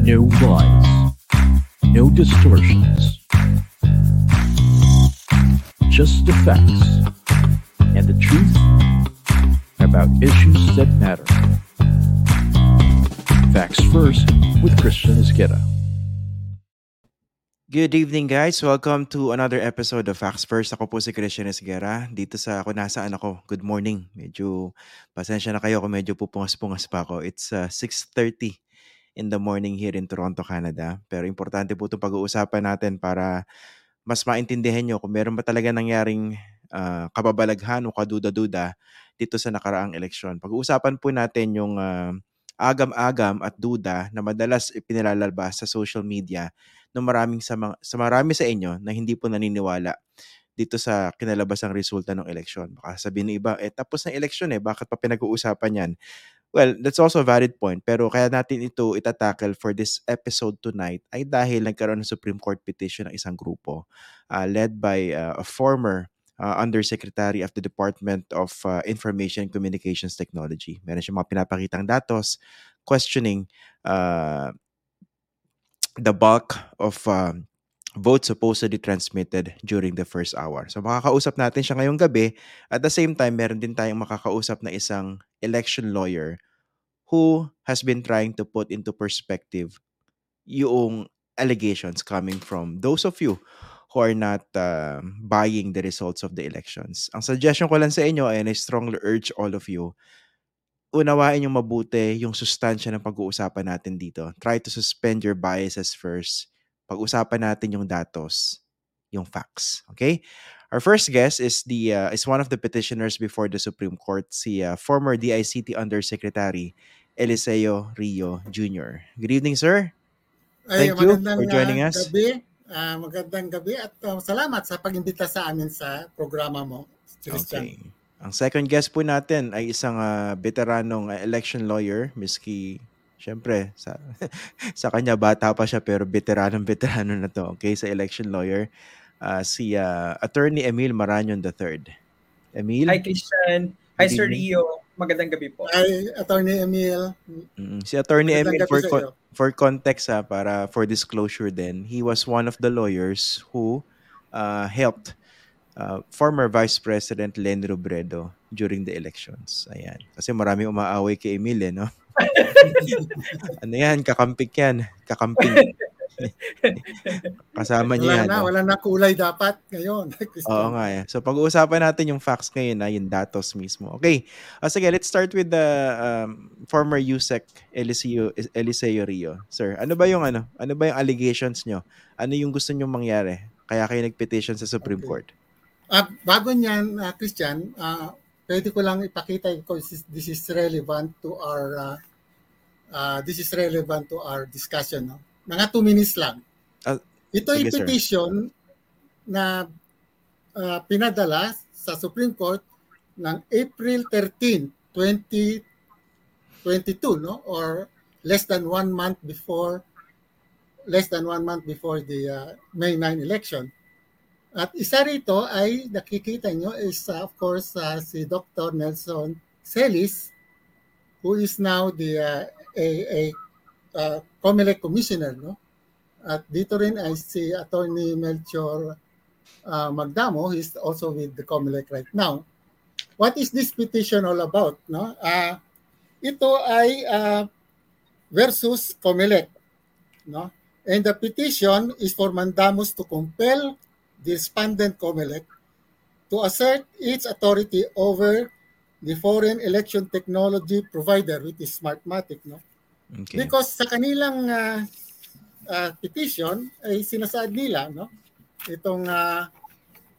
No lies. No distortions. Just the facts and the truth about issues that matter. Facts First with Christian Esqueda. Good evening guys! Welcome to another episode of Facts First. Ako po si Christian Esguera. Dito sa kung nasaan ako. Good morning. Medyo pasensya na kayo kung medyo pupungas-pungas pa ako. It's uh, 6.30 in the morning here in Toronto, Canada. Pero importante po itong pag-uusapan natin para mas maintindihan nyo kung meron ba talaga nangyaring uh, kababalaghan o kaduda-duda dito sa nakaraang eleksyon. Pag-uusapan po natin yung uh, agam-agam at duda na madalas ipinilalabas sa social media ng maraming sa, mga, sa marami sa inyo na hindi po naniniwala dito sa kinalabasang resulta ng eleksyon. Baka sabihin ng iba, eh tapos na eleksyon eh, bakit pa pinag-uusapan yan? Well, that's also a valid point. Pero kaya natin ito itatackle for this episode tonight ay dahil nagkaroon ng Supreme Court petition ng isang grupo uh, led by uh, a former uh, Undersecretary of the Department of uh, Information and Communications Technology. Meron siyang mga pinapakitang datos questioning uh, the bulk of um, votes supposedly transmitted during the first hour. So makakausap natin siya ngayong gabi. At the same time, meron din tayong makakausap na isang election lawyer who has been trying to put into perspective yung allegations coming from those of you who are not uh, buying the results of the elections. Ang suggestion ko lang sa inyo, and I strongly urge all of you, unawain yung mabuti yung sustansya ng pag-uusapan natin dito. Try to suspend your biases first. Pag-usapan natin yung datos, yung facts. Okay? Our first guest is the uh, is one of the petitioners before the Supreme Court, si uh, former DICT Undersecretary Eliseo Rio Jr. Good evening, sir. Ay, Thank you for joining uh, us. Gabi. Uh, magandang gabi at uh, salamat sa pag-imbita sa amin sa programa mo, Christian. Okay. Ang second guest po natin ay isang uh, veteranong election lawyer, miski syempre sa sa kanya bata pa siya pero veteranong veterano na to, okay, sa election lawyer, uh, si uh, Attorney Emil Maranyon III. Emil? Hi Christian. Hi Sir Rio. Magandang gabi po. Hi Attorney Emil. Mm-hmm. Si Attorney Magandang Emil for con- for context ha, para for disclosure then, he was one of the lawyers who uh, helped uh, former Vice President Len Robredo during the elections. Ayan. Kasi marami umaaway kay Emil eh, no? ano yan? Kakampik yan. Kakamping. Kasama niya. Wala na, no? wala na kulay dapat ngayon. Oo nga eh. So pag-uusapan natin yung facts ngayon na yung datos mismo. Okay. Uh, sige, let's start with the um, former USEC Eliseo, Eliseo Rio. Sir, ano ba yung ano? Ano ba yung allegations nyo? Ano yung gusto nyo mangyari? Kaya kayo nag-petition sa Supreme okay. Court? Uh, bago niyan, uh, Christian, uh, pwede ko lang ipakita ko this is relevant to our uh, uh, this is relevant to our discussion. No? Mga 2 minutes lang. Uh, Ito ay petition sir. na uh, pinadala sa Supreme Court ng April 13, 2022, no? or less than one month before less than one month before the uh, May 9 election. At isa rito ay nakikita nyo is uh, of course uh, si Dr. Nelson Celis who is now the uh, a, a uh, COMELEC commissioner no? At dito rin ay si Attorney Melchor uh, Magdamo is also with the COMELEC right now. What is this petition all about no? Uh, ito ay uh, versus COMELEC no? And the petition is for mandamus to compel the respondent COMELEC to assert its authority over the foreign election technology provider which is Smartmatic no okay. because sa kanilang uh, uh, petition ay sinasaad nila no itong uh,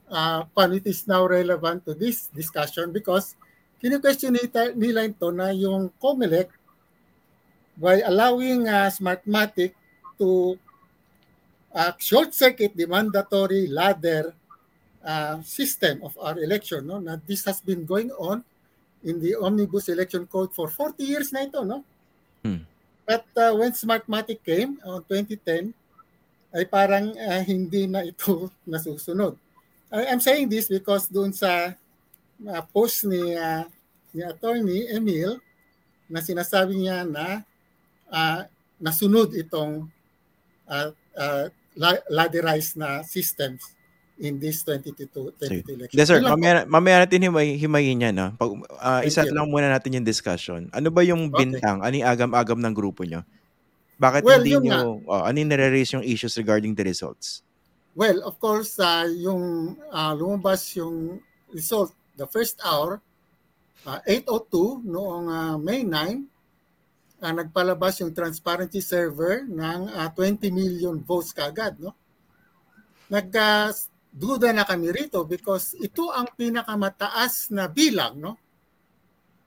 uh, pan it is now relevant to this discussion because kinu-question nila ito na yung COMELEC by allowing uh, Smartmatic to uh, short circuit the mandatory ladder uh, system of our election no? Na this has been going on in the omnibus election code for 40 years na ito no? Hmm. but uh, when smartmatic came on 2010 ay parang uh, hindi na ito nasusunod. I, I'm saying this because doon sa uh, post ni uh, ni attorney Emil na sinasabi niya na uh, nasunod itong uh, uh, ladderized na systems in this 2022 22 election. Yes, sir. Mamaya, mamaya natin himay, himayin yan. No? Pag, uh, isa lang muna natin yung discussion. Ano ba yung bintang? Okay. Ano yung agam-agam ng grupo nyo? Bakit well, hindi nyo, oh, ano yung nare-raise yung issues regarding the results? Well, of course, uh, yung uh, lumabas yung result, the first hour, uh, 8.02 noong uh, May 9, uh, nagpalabas yung transparency server ng uh, 20 million votes kagad. No? Nag, uh, duda na kami rito because ito ang pinakamataas na bilang no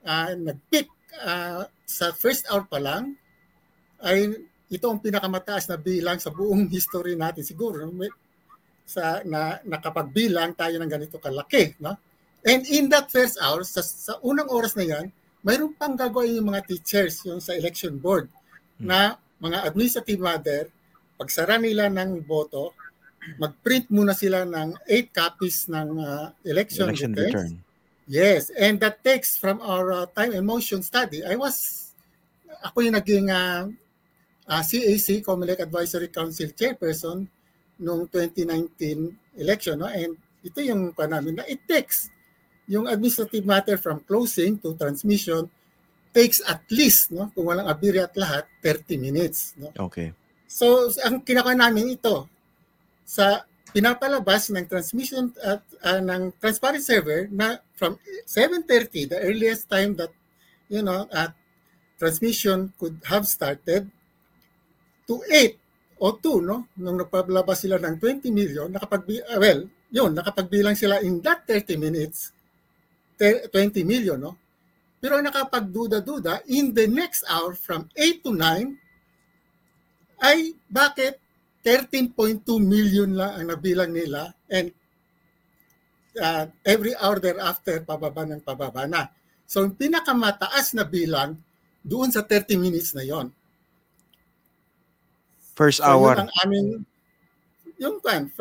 uh, nag-pick uh, sa first hour pa lang ay ito ang pinakamataas na bilang sa buong history natin siguro may, sa na nakapagbilang tayo ng ganito kalaki no and in that first hour sa, sa unang oras na yan mayroon pang gagawin yung mga teachers yung sa election board hmm. na mga administrative matter pagsara nila ng boto mag-print muna sila ng 8 copies ng uh, election, election return. Yes, and that takes from our uh, time and motion study. I was, ako yung naging uh, uh, CAC, Comelec Advisory Council Chairperson noong 2019 election. No? And ito yung namin na it takes yung administrative matter from closing to transmission takes at least, no, kung walang abiri at lahat, 30 minutes. No? Okay. So, ang kinaka namin ito, sa pinapalabas ng transmission at uh, ng transparent server na from 7:30 the earliest time that you know at transmission could have started to 8 o 2 no nung nagpalabas sila ng 20 million nakapag uh, well yun nakapagbilang sila in that 30 minutes 20 million no pero nakapagduda-duda in the next hour from 8 to 9 ay bakit 13.2 million lang ang nabilang nila and uh, every hour thereafter pababa ng pababa na. So yung pinakamataas na bilang doon sa 30 minutes na yon. First so, hour. Yun ang aming yung pan,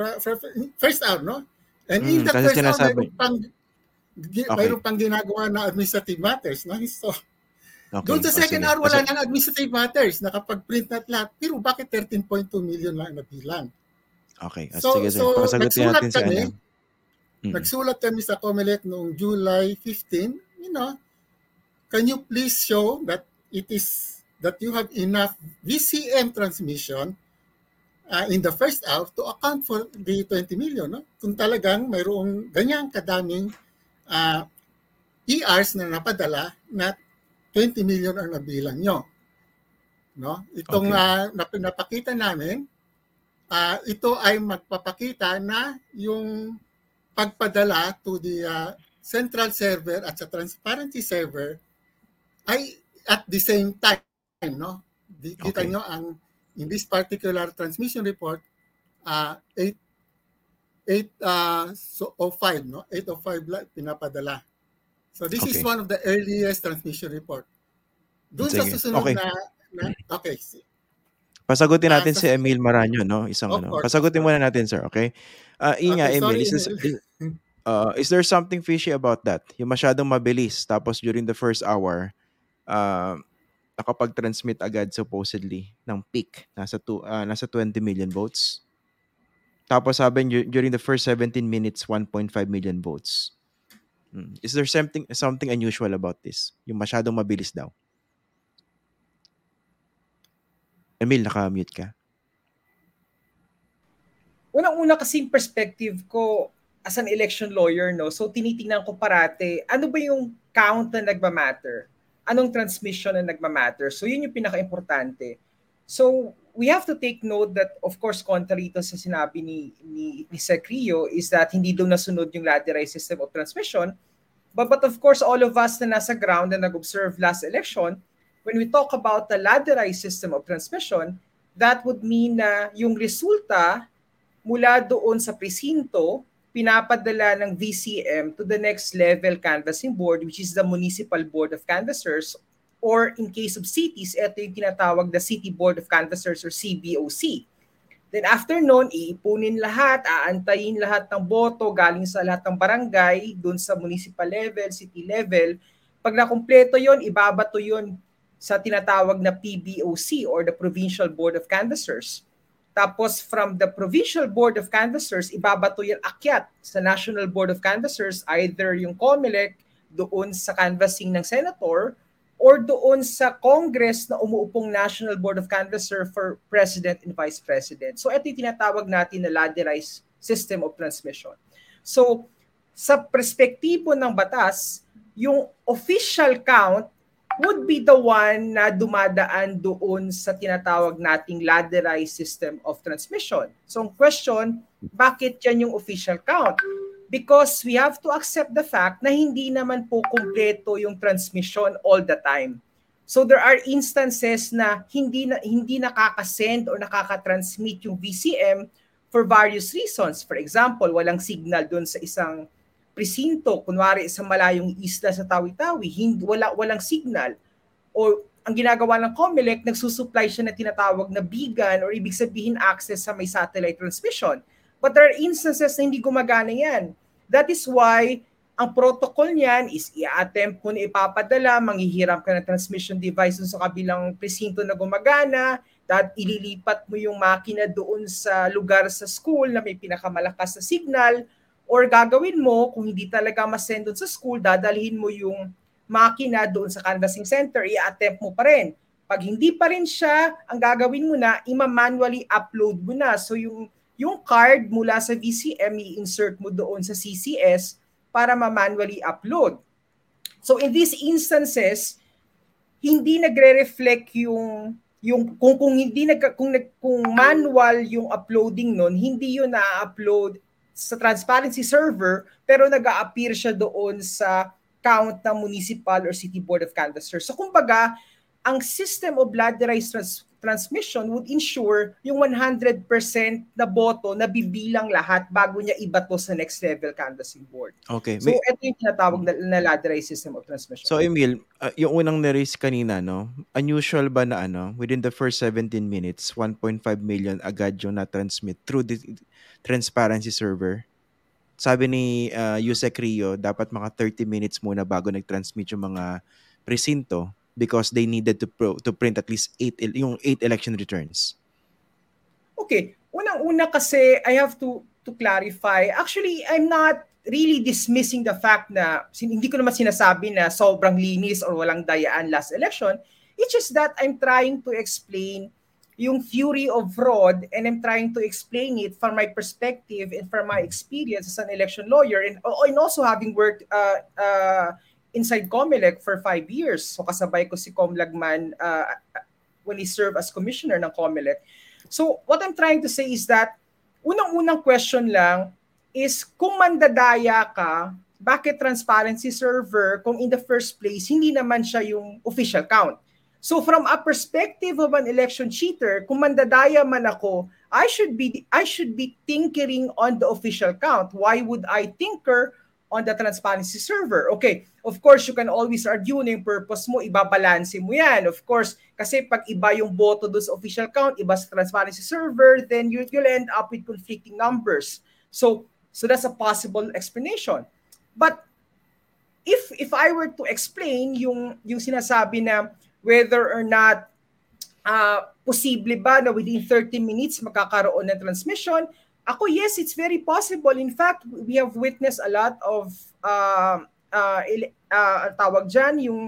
first hour, no? And mm, in that first hour, mayroon pang, okay. mayroon pang ginagawa na administrative matters, no? So, Okay. Doon sa second hour, wala nang administrative matters. Nakapag-print na lahat. Pero bakit 13.2 million lang nabilang? Okay. So, sige. So, Pasagutin natin kami, sa. Mm-hmm. Nagsulat kami sa COMELEC noong July 15. You know, can you please show that it is that you have enough VCM transmission uh, in the first hour to account for the 20 million. No? Kung talagang mayroong ganyang kadaming uh, ERs na napadala na 20 million ang nabilang nyo. No? Itong okay. uh, napakita namin, uh, ito ay magpapakita na yung pagpadala to the uh, central server at sa transparency server ay at the same time. No? Di, kita okay. nyo ang in this particular transmission report, uh, 8 8 uh, so, 05, no? 805 pinapadala. So this okay. is one of the earliest transmission report. Doon sa susunod okay. na, na okay. Pasagutin ah, natin uh, si Emil Maranyo, no? Isang ano. Course. Pasagutin muna natin, sir, okay? Uh, Inga, okay, Emil, sorry, is, this, is, uh, is there something fishy about that? Yung masyadong mabilis, tapos during the first hour, uh, nakapag-transmit agad supposedly ng peak, nasa, two, uh, nasa 20 million votes. Tapos sabi during the first 17 minutes, 1.5 million votes. Hmm. Is there something something unusual about this? Yung masyadong mabilis daw. Emil, naka-mute ka. Unang-una kasi yung perspective ko as an election lawyer, no? So tinitingnan ko parate, ano ba yung count na nagma-matter? Anong transmission na nagma-matter? So yun yung pinaka-importante. So we have to take note that of course contrary to sa sinabi ni ni, ni Sec Rio is that hindi daw nasunod yung ladderized system of transmission. But, but of course all of us na nasa ground na nag-observe last election when we talk about the ladderized system of transmission that would mean na yung resulta mula doon sa presinto pinapadala ng VCM to the next level canvassing board which is the municipal board of canvassers or in case of cities, ito yung tinatawag na City Board of Canvassers or CBOC. Then after noon, iipunin lahat, aantayin lahat ng boto galing sa lahat ng barangay, dun sa municipal level, city level. Pag nakumpleto yon ibabato yon sa tinatawag na PBOC or the Provincial Board of Canvassers. Tapos from the Provincial Board of Canvassers, ibabato yung akyat sa National Board of Canvassers, either yung COMELEC doon sa canvassing ng senator or doon sa Congress na umuupong National Board of Canvasser for President and Vice President. So ito yung tinatawag natin na ladderized system of transmission. So sa perspektibo ng batas, yung official count would be the one na dumadaan doon sa tinatawag nating ladderized system of transmission. So ang question, bakit yan yung official count? Because we have to accept the fact na hindi naman po kumpleto yung transmission all the time. So there are instances na hindi na hindi nakaka-send or nakaka-transmit yung VCM for various reasons. For example, walang signal doon sa isang presinto, kunwari sa malayong isla sa Tawi-Tawi, hindi, wala, walang signal. O ang ginagawa ng COMELEC, nagsusupply siya na tinatawag na bigan or ibig sabihin access sa may satellite transmission. But there are instances na hindi gumagana yan. That is why ang protocol niyan is i-attempt mo na ipapadala, manghihiram ka ng transmission device sa kabilang presinto na gumagana, that ililipat mo yung makina doon sa lugar sa school na may pinakamalakas na signal, Or gagawin mo, kung hindi talaga masend doon sa school, dadalhin mo yung makina doon sa canvassing center, i-attempt mo pa rin. Pag hindi pa rin siya, ang gagawin mo na, ima-manually upload mo na. So yung, yung card mula sa VCM, i-insert mo doon sa CCS para ma-manually upload. So in these instances, hindi nagre-reflect yung yung kung kung hindi nag kung kung manual yung uploading noon, hindi yun na-upload sa transparency server pero nag-a-appear siya doon sa count ng municipal or city board of canvassers. So kumbaga, ang system of ladderized trans- transmission would ensure yung 100% na boto na bibilang lahat bago niya ibato sa next level canvassing board. Okay. So ito yung tinatawag na, na ladderized system of transmission. So Emil, uh, yung unang na-raise kanina, no? Unusual ba na ano, within the first 17 minutes, 1.5 million agad yung na-transmit through the transparency server. Sabi ni uh, Yusek Rio, dapat mga 30 minutes muna bago nag-transmit yung mga presinto because they needed to pro- to print at least 8 yung 8 election returns. Okay, unang-una kasi I have to to clarify. Actually, I'm not really dismissing the fact na hindi ko naman sinasabi na sobrang linis or walang dayaan last election. It's just that I'm trying to explain yung fury of fraud and I'm trying to explain it from my perspective and from my experience as an election lawyer and, and also having worked uh, uh, inside COMELEC for five years. So kasabay ko si Com Lagman uh, when he served as commissioner ng COMELEC. So what I'm trying to say is that unang-unang question lang is kung mandadaya ka, bakit transparency server kung in the first place hindi naman siya yung official count? So from a perspective of an election cheater, kung mandadaya man ako, I should be I should be tinkering on the official count. Why would I tinker on the transparency server? Okay, of course you can always argue na yung purpose mo, ibabalanse mo yan. Of course, kasi pag iba yung boto doon sa official count, iba sa transparency server, then you, you'll end up with conflicting numbers. So, so that's a possible explanation. But if if I were to explain yung yung sinasabi na whether or not uh, posible ba na within 30 minutes makakaroon ng transmission. Ako, yes, it's very possible. In fact, we have witnessed a lot of uh, uh, uh, tawag dyan, yung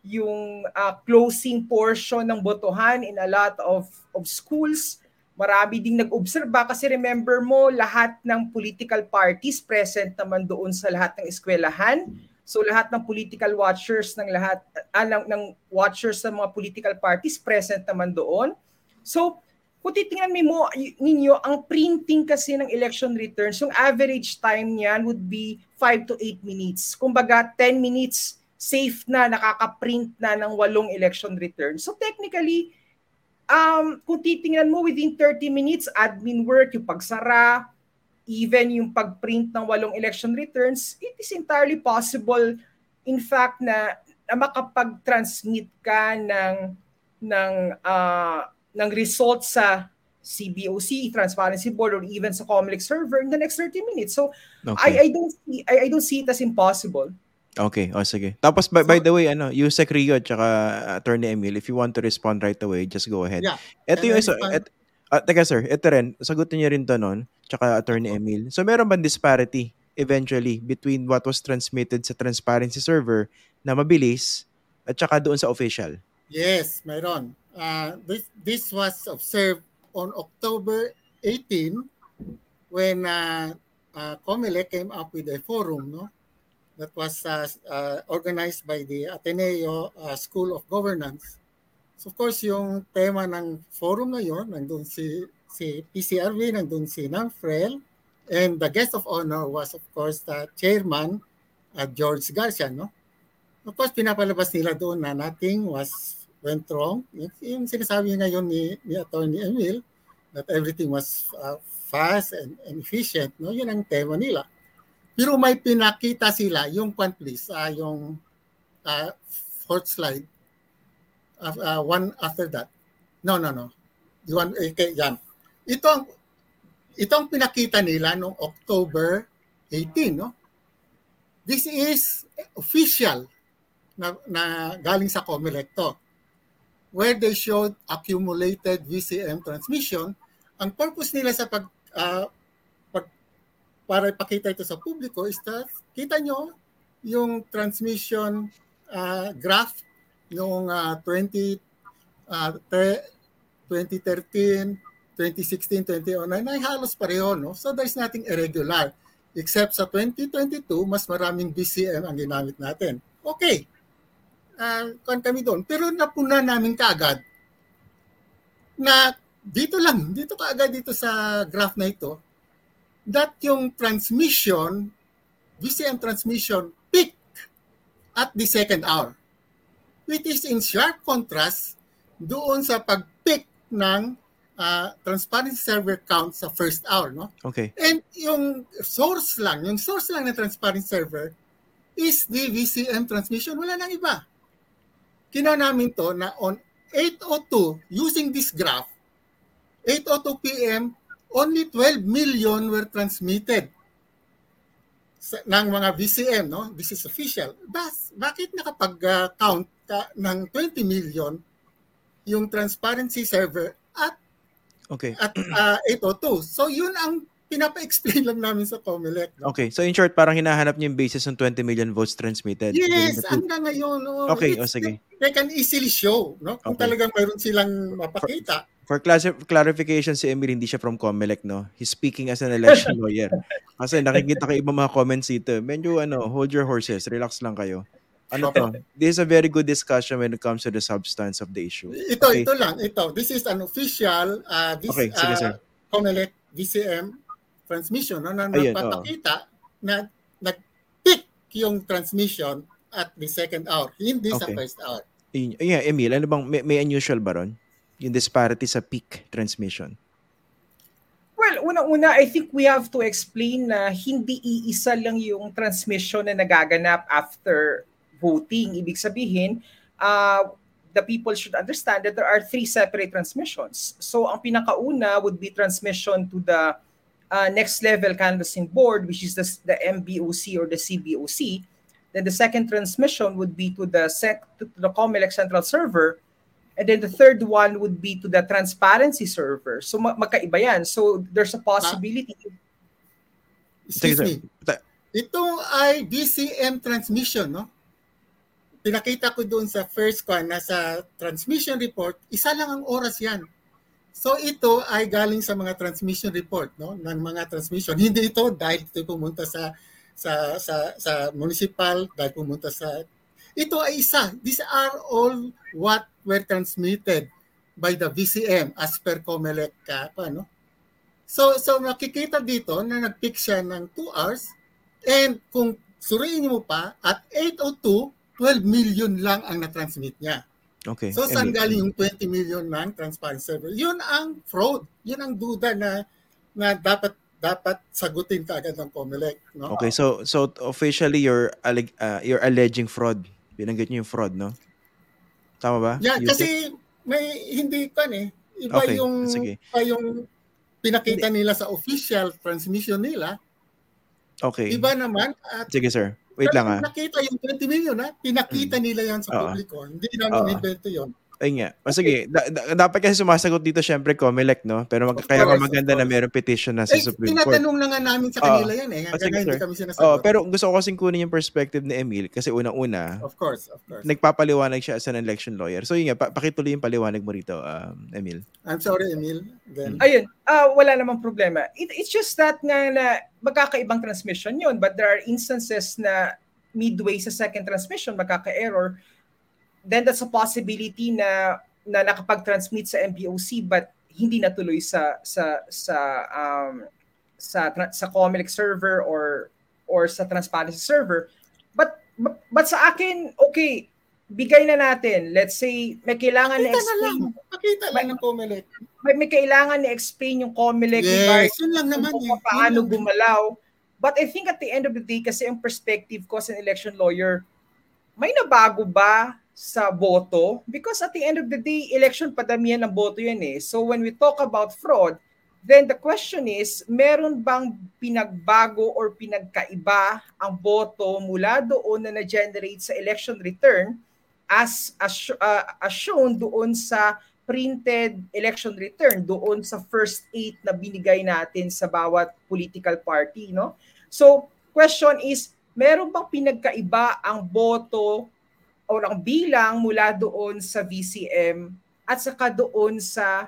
yung uh, closing portion ng botohan in a lot of of schools. Marami ding nag-obserba kasi remember mo lahat ng political parties present naman doon sa lahat ng eskwelahan. So lahat ng political watchers ng lahat ah, ng, ng watchers ng mga political parties present naman doon. So kung titingnan mo ninyo, ang printing kasi ng election returns, yung average time niyan would be 5 to 8 minutes. Kumbaga 10 minutes safe na nakaka-print na ng walong election returns. So technically, um, kung titingnan mo within 30 minutes, admin work, yung pagsara, even yung pag-print ng walong election returns, it is entirely possible in fact na, na makapag-transmit ka ng ng uh, ng results sa CBOC, Transparency Board, or even sa Comlex server in the next 30 minutes. So okay. I, I don't see I, I don't see it as impossible. Okay, o sige. Tapos by, by So, the way, ano, Yusek Rio at saka Attorney Emil, if you want to respond right away, just go ahead. yeah. Ito yung isa, et, ah, teka sir, ito rin, sagutin niyo rin to nun, tsaka Attorney Opo. Emil. So meron bang disparity eventually between what was transmitted sa transparency server na mabilis at tsaka doon sa official? Yes, mayroon. Uh, this, this was observed on October 18 when uh, uh, COMELEC came up with a forum no, that was uh, uh, organized by the Ateneo uh, School of Governance. So of course, yung tema ng forum na yon, nandun si, si PCRV, nandun si Nanfrel, and the guest of honor was of course the chairman, uh, George Garcia. No? Of course, pinapalabas nila doon na nothing was went wrong. Yung, sinasabi ngayon ni, ni Attorney Emil, that everything was uh, fast and, and efficient. No? Yun ang tema nila. Pero may pinakita sila, yung kwan please, uh, yung uh, fourth slide, uh, uh, one after that. No, no, no. One, eh, kay, yan. Ito ang, ito ang pinakita nila noong October 18, no? This is official na, na galing sa COMELEC to, where they showed accumulated VCM transmission. Ang purpose nila sa pag, uh, pag para ipakita ito sa publiko is that kita nyo yung transmission uh, graph noong uh, 20 uh, te- 2013, 2016, 2009 ay halos pareho no. So there's nothing irregular except sa 2022 mas maraming BCM ang ginamit natin. Okay. Uh, kami doon. Pero napuna namin kaagad na dito lang, dito kaagad dito sa graph na ito, that yung transmission, VCM transmission peak at the second hour. Which is in sharp contrast doon sa pag-peak ng uh, transparency server count sa first hour. No? Okay. And yung source lang, yung source lang ng transparency server is the VCM transmission. Wala nang iba. Kina namin to na on 8.02, using this graph, 8.02 p.m., only 12 million were transmitted sa, ng mga VCM, no? This is official. Bas, bakit nakapag-count ka ng 20 million yung transparency server at Okay. at uh, 802. So yun ang pinapa-explain lang namin sa COMELEC. No? Okay. So in short, parang hinahanap niyo yung basis ng 20 million votes transmitted. Yes, hanggang ngayon. No, Okay, it's- o sige. They can easily show, no? Kung Okay. talagang mayroon silang mapakita. For class- clarification, si Emil hindi siya from COMELEC, no? He's speaking as an election lawyer. Kasi nakikita ko ibang mga comments dito. Medyo, ano, hold your horses. Relax lang kayo. Ano to? This is a very good discussion when it comes to the substance of the issue. Ito, Okay. ito lang. Ito. This is an official uh, this, Okay, sige, uh, COMELEC VCM transmission no, na Ayun, nagpapakita na nag-peak yung transmission at the second hour, hindi sa Okay. first hour. Yeah, Emil, ano bang, may, may unusual ba ron? Yung disparity sa peak transmission. Well, una-una, I think we have to explain na hindi iisa lang yung transmission na nagaganap after voting. Ibig sabihin, uh, the people should understand that there are three separate transmissions. So, ang pinakauna would be transmission to the uh, next level canvassing board, which is the, the MBOC or the CBOC. Then the second transmission would be to the sec, to the COMELEC central server, And then the third one would be to the transparency server. So ma- magkaiba yan. So there's a possibility. Sige, Excuse me. Ta- Ito ay transmission, no? Pinakita ko doon sa first one, nasa transmission report, isa lang ang oras yan. So ito ay galing sa mga transmission report, no? Ng mga transmission. Hindi ito dahil ito pumunta sa sa sa sa municipal, dahil pumunta sa ito ay isa. These are all what were transmitted by the VCM as per COMELEC uh, pa, no? So so makikita dito na nag-pick siya ng 2 hours and kung suriin mo pa at 802 12 million lang ang na-transmit niya. Okay. So saan galing yung 20 million ng transparent server? Yun ang fraud. Yun ang duda na na dapat dapat sagutin kaagad ng COMELEC, no? Okay, so so officially you're alleg- uh, you're alleging fraud. Binanggit niyo yung fraud, no? Tama ba? Yeah, Yusek? kasi may hindi kan eh. Iba Okay, yung sige. iba yung pinakita nila sa official transmission nila. Okay. Iba naman at Sige, sir. Wait Pero lang ah. nakita yung 20 million, ha? pinakita nila yan sa Oo. publiko. Hindi namin Oo. invento yun. Ayun nga. O sige, da- da- dapat kasi sumasagot dito syempre Comelec, no? Pero mag- Of kaya nga course, maganda of na course. mayroong petition na sa Eh, Supreme Court. tinatanong na nga namin sa kanila yan eh. Ah, Hanggang sige, hindi sir. kami Oh, sinasagot. pero gusto ko kasing kunin yung perspective ni Emil kasi unang-una, Of course, of course. nagpapaliwanag siya as an election lawyer. So yun nga, pa- pakituloy yung paliwanag mo rito, um, Emil. I'm sorry, Emil. Then, Ayun, ah wala namang problema. It, it's just that nga na magkakaibang transmission yun, but there are instances na midway sa second transmission, magkaka-error, then that's a possibility na na nakapag-transmit sa MPOC but hindi natuloy sa sa sa um, sa sa Comelec server or or sa transparency server. But but, but sa akin, okay, bigay na natin. Let's say may kailangan na pakita na lang. explain Pakita lang ng Comelec. may, may kailangan na-explain yung Comelec Yes, yun lang naman. kung eh. paano Yun gumalaw. But I think at the end of the day, kasi ang perspective ko as an election lawyer, may nabago ba sa boto? Because at the end of the day, election padamihan ng boto yan eh. So when we talk about fraud, then the question is, meron bang pinagbago or pinagkaiba ang boto mula doon na na-generate sa election return as, as, uh, as shown doon sa printed election return doon sa first eight na binigay natin sa bawat political party, no? So, question is, meron bang pinagkaiba ang boto o ang bilang mula doon sa VCM at saka doon sa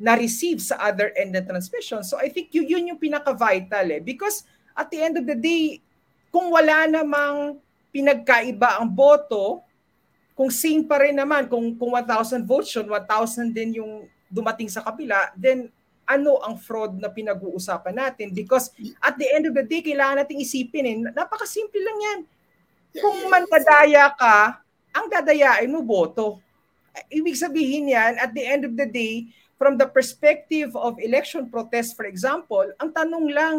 na-receive sa other end ng transmission. So I think yun, yun yung pinaka-vital eh. Because at the end of the day, kung wala namang pinagkaiba ang boto, kung same pa rin naman, kung, kung 1,000 votes yun, 1,000 din yung dumating sa kabila, then ano ang fraud na pinag-uusapan natin? Because at the end of the day, kailangan nating isipin eh, napakasimple lang yan. Kung mandadaya ka, ang dadayain mo boto. Ibig sabihin yan, at the end of the day, from the perspective of election protest, for example, ang tanong lang,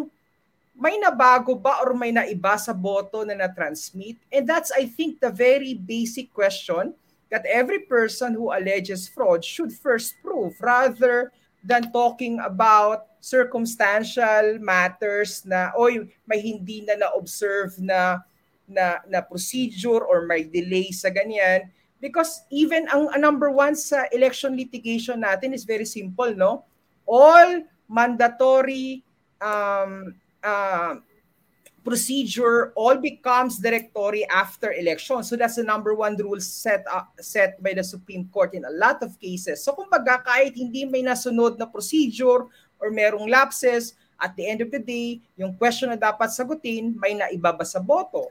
may nabago ba or may naiba sa boto na na-transmit? And that's, I think, the very basic question that every person who alleges fraud should first prove rather than talking about circumstantial matters na, oy, may hindi na na-observe na, na, na procedure or may delay sa ganyan. Because even ang, number one sa election litigation natin is very simple, no? All mandatory um, uh, procedure all becomes directory after election. So that's the number one rule set uh, set by the Supreme Court in a lot of cases. So kumbaga kahit hindi may nasunod na procedure or merong lapses, at the end of the day, yung question na dapat sagutin, may naibaba sa boto.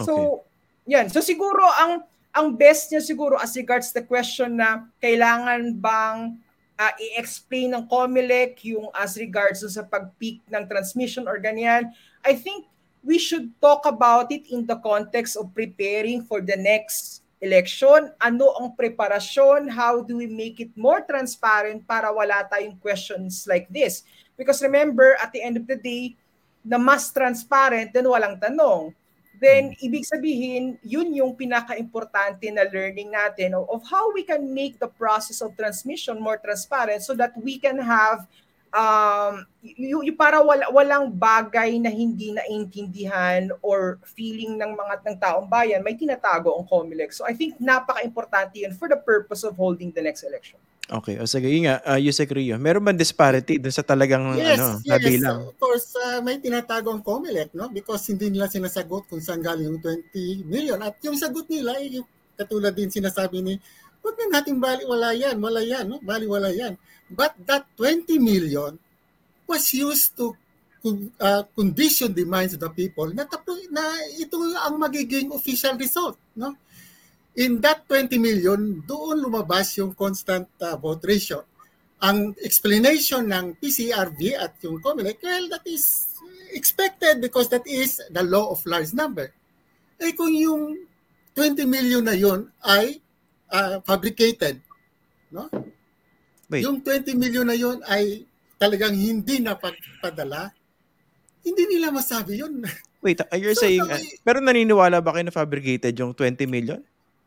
So, yan. So siguro ang ang best niya siguro as regards the question na kailangan bang uh, i-explain ng COMELEC yung as regards sa pag-peak ng transmission or ganyan, I think we should talk about it in the context of preparing for the next election. Ano ang preparasyon? How do we make it more transparent para wala tayong questions like this? Because remember, at the end of the day, na mas transparent, then walang tanong. Then, ibig sabihin, yun yung pinaka-importante na learning natin of, of how we can make the process of transmission more transparent so that we can have um y- y- para wala, walang bagay na hindi naintindihan or feeling ng mga ng taong bayan may tinatago ang COMELEC. So I think napaka-importante yun for the purpose of holding the next election. Okay, o sige, yun nga, uh, Yusek Rio, meron ba disparity dun sa talagang Yes, ano, yes. nabilang? Of course, uh, may tinatago ang COMELEC, no? Because hindi nila sinasagot kung saan galing yung 20 million. At yung sagot nila, ay yung katulad din sinasabi ni, huwag na nating baliwala yan, wala yan, no? Baliwala yan. But that 20 million was used to uh, condition the minds of the people na, tapo, na ito ang magiging official result, no? In that 20 million, doon lumabas yung constant uh, vote ratio ang explanation ng PCRV at yung COMELEC, well, that is expected because that is the law of large number. Eh kung yung 20 million na yun ay uh, fabricated, no? Wait. Yung 20 million na yun ay talagang hindi napagpadala, hindi nila masabi yun. Wait, uh, you're So, saying, so, uh, pero naniniwala ba kayo na fabricated yung 20 million?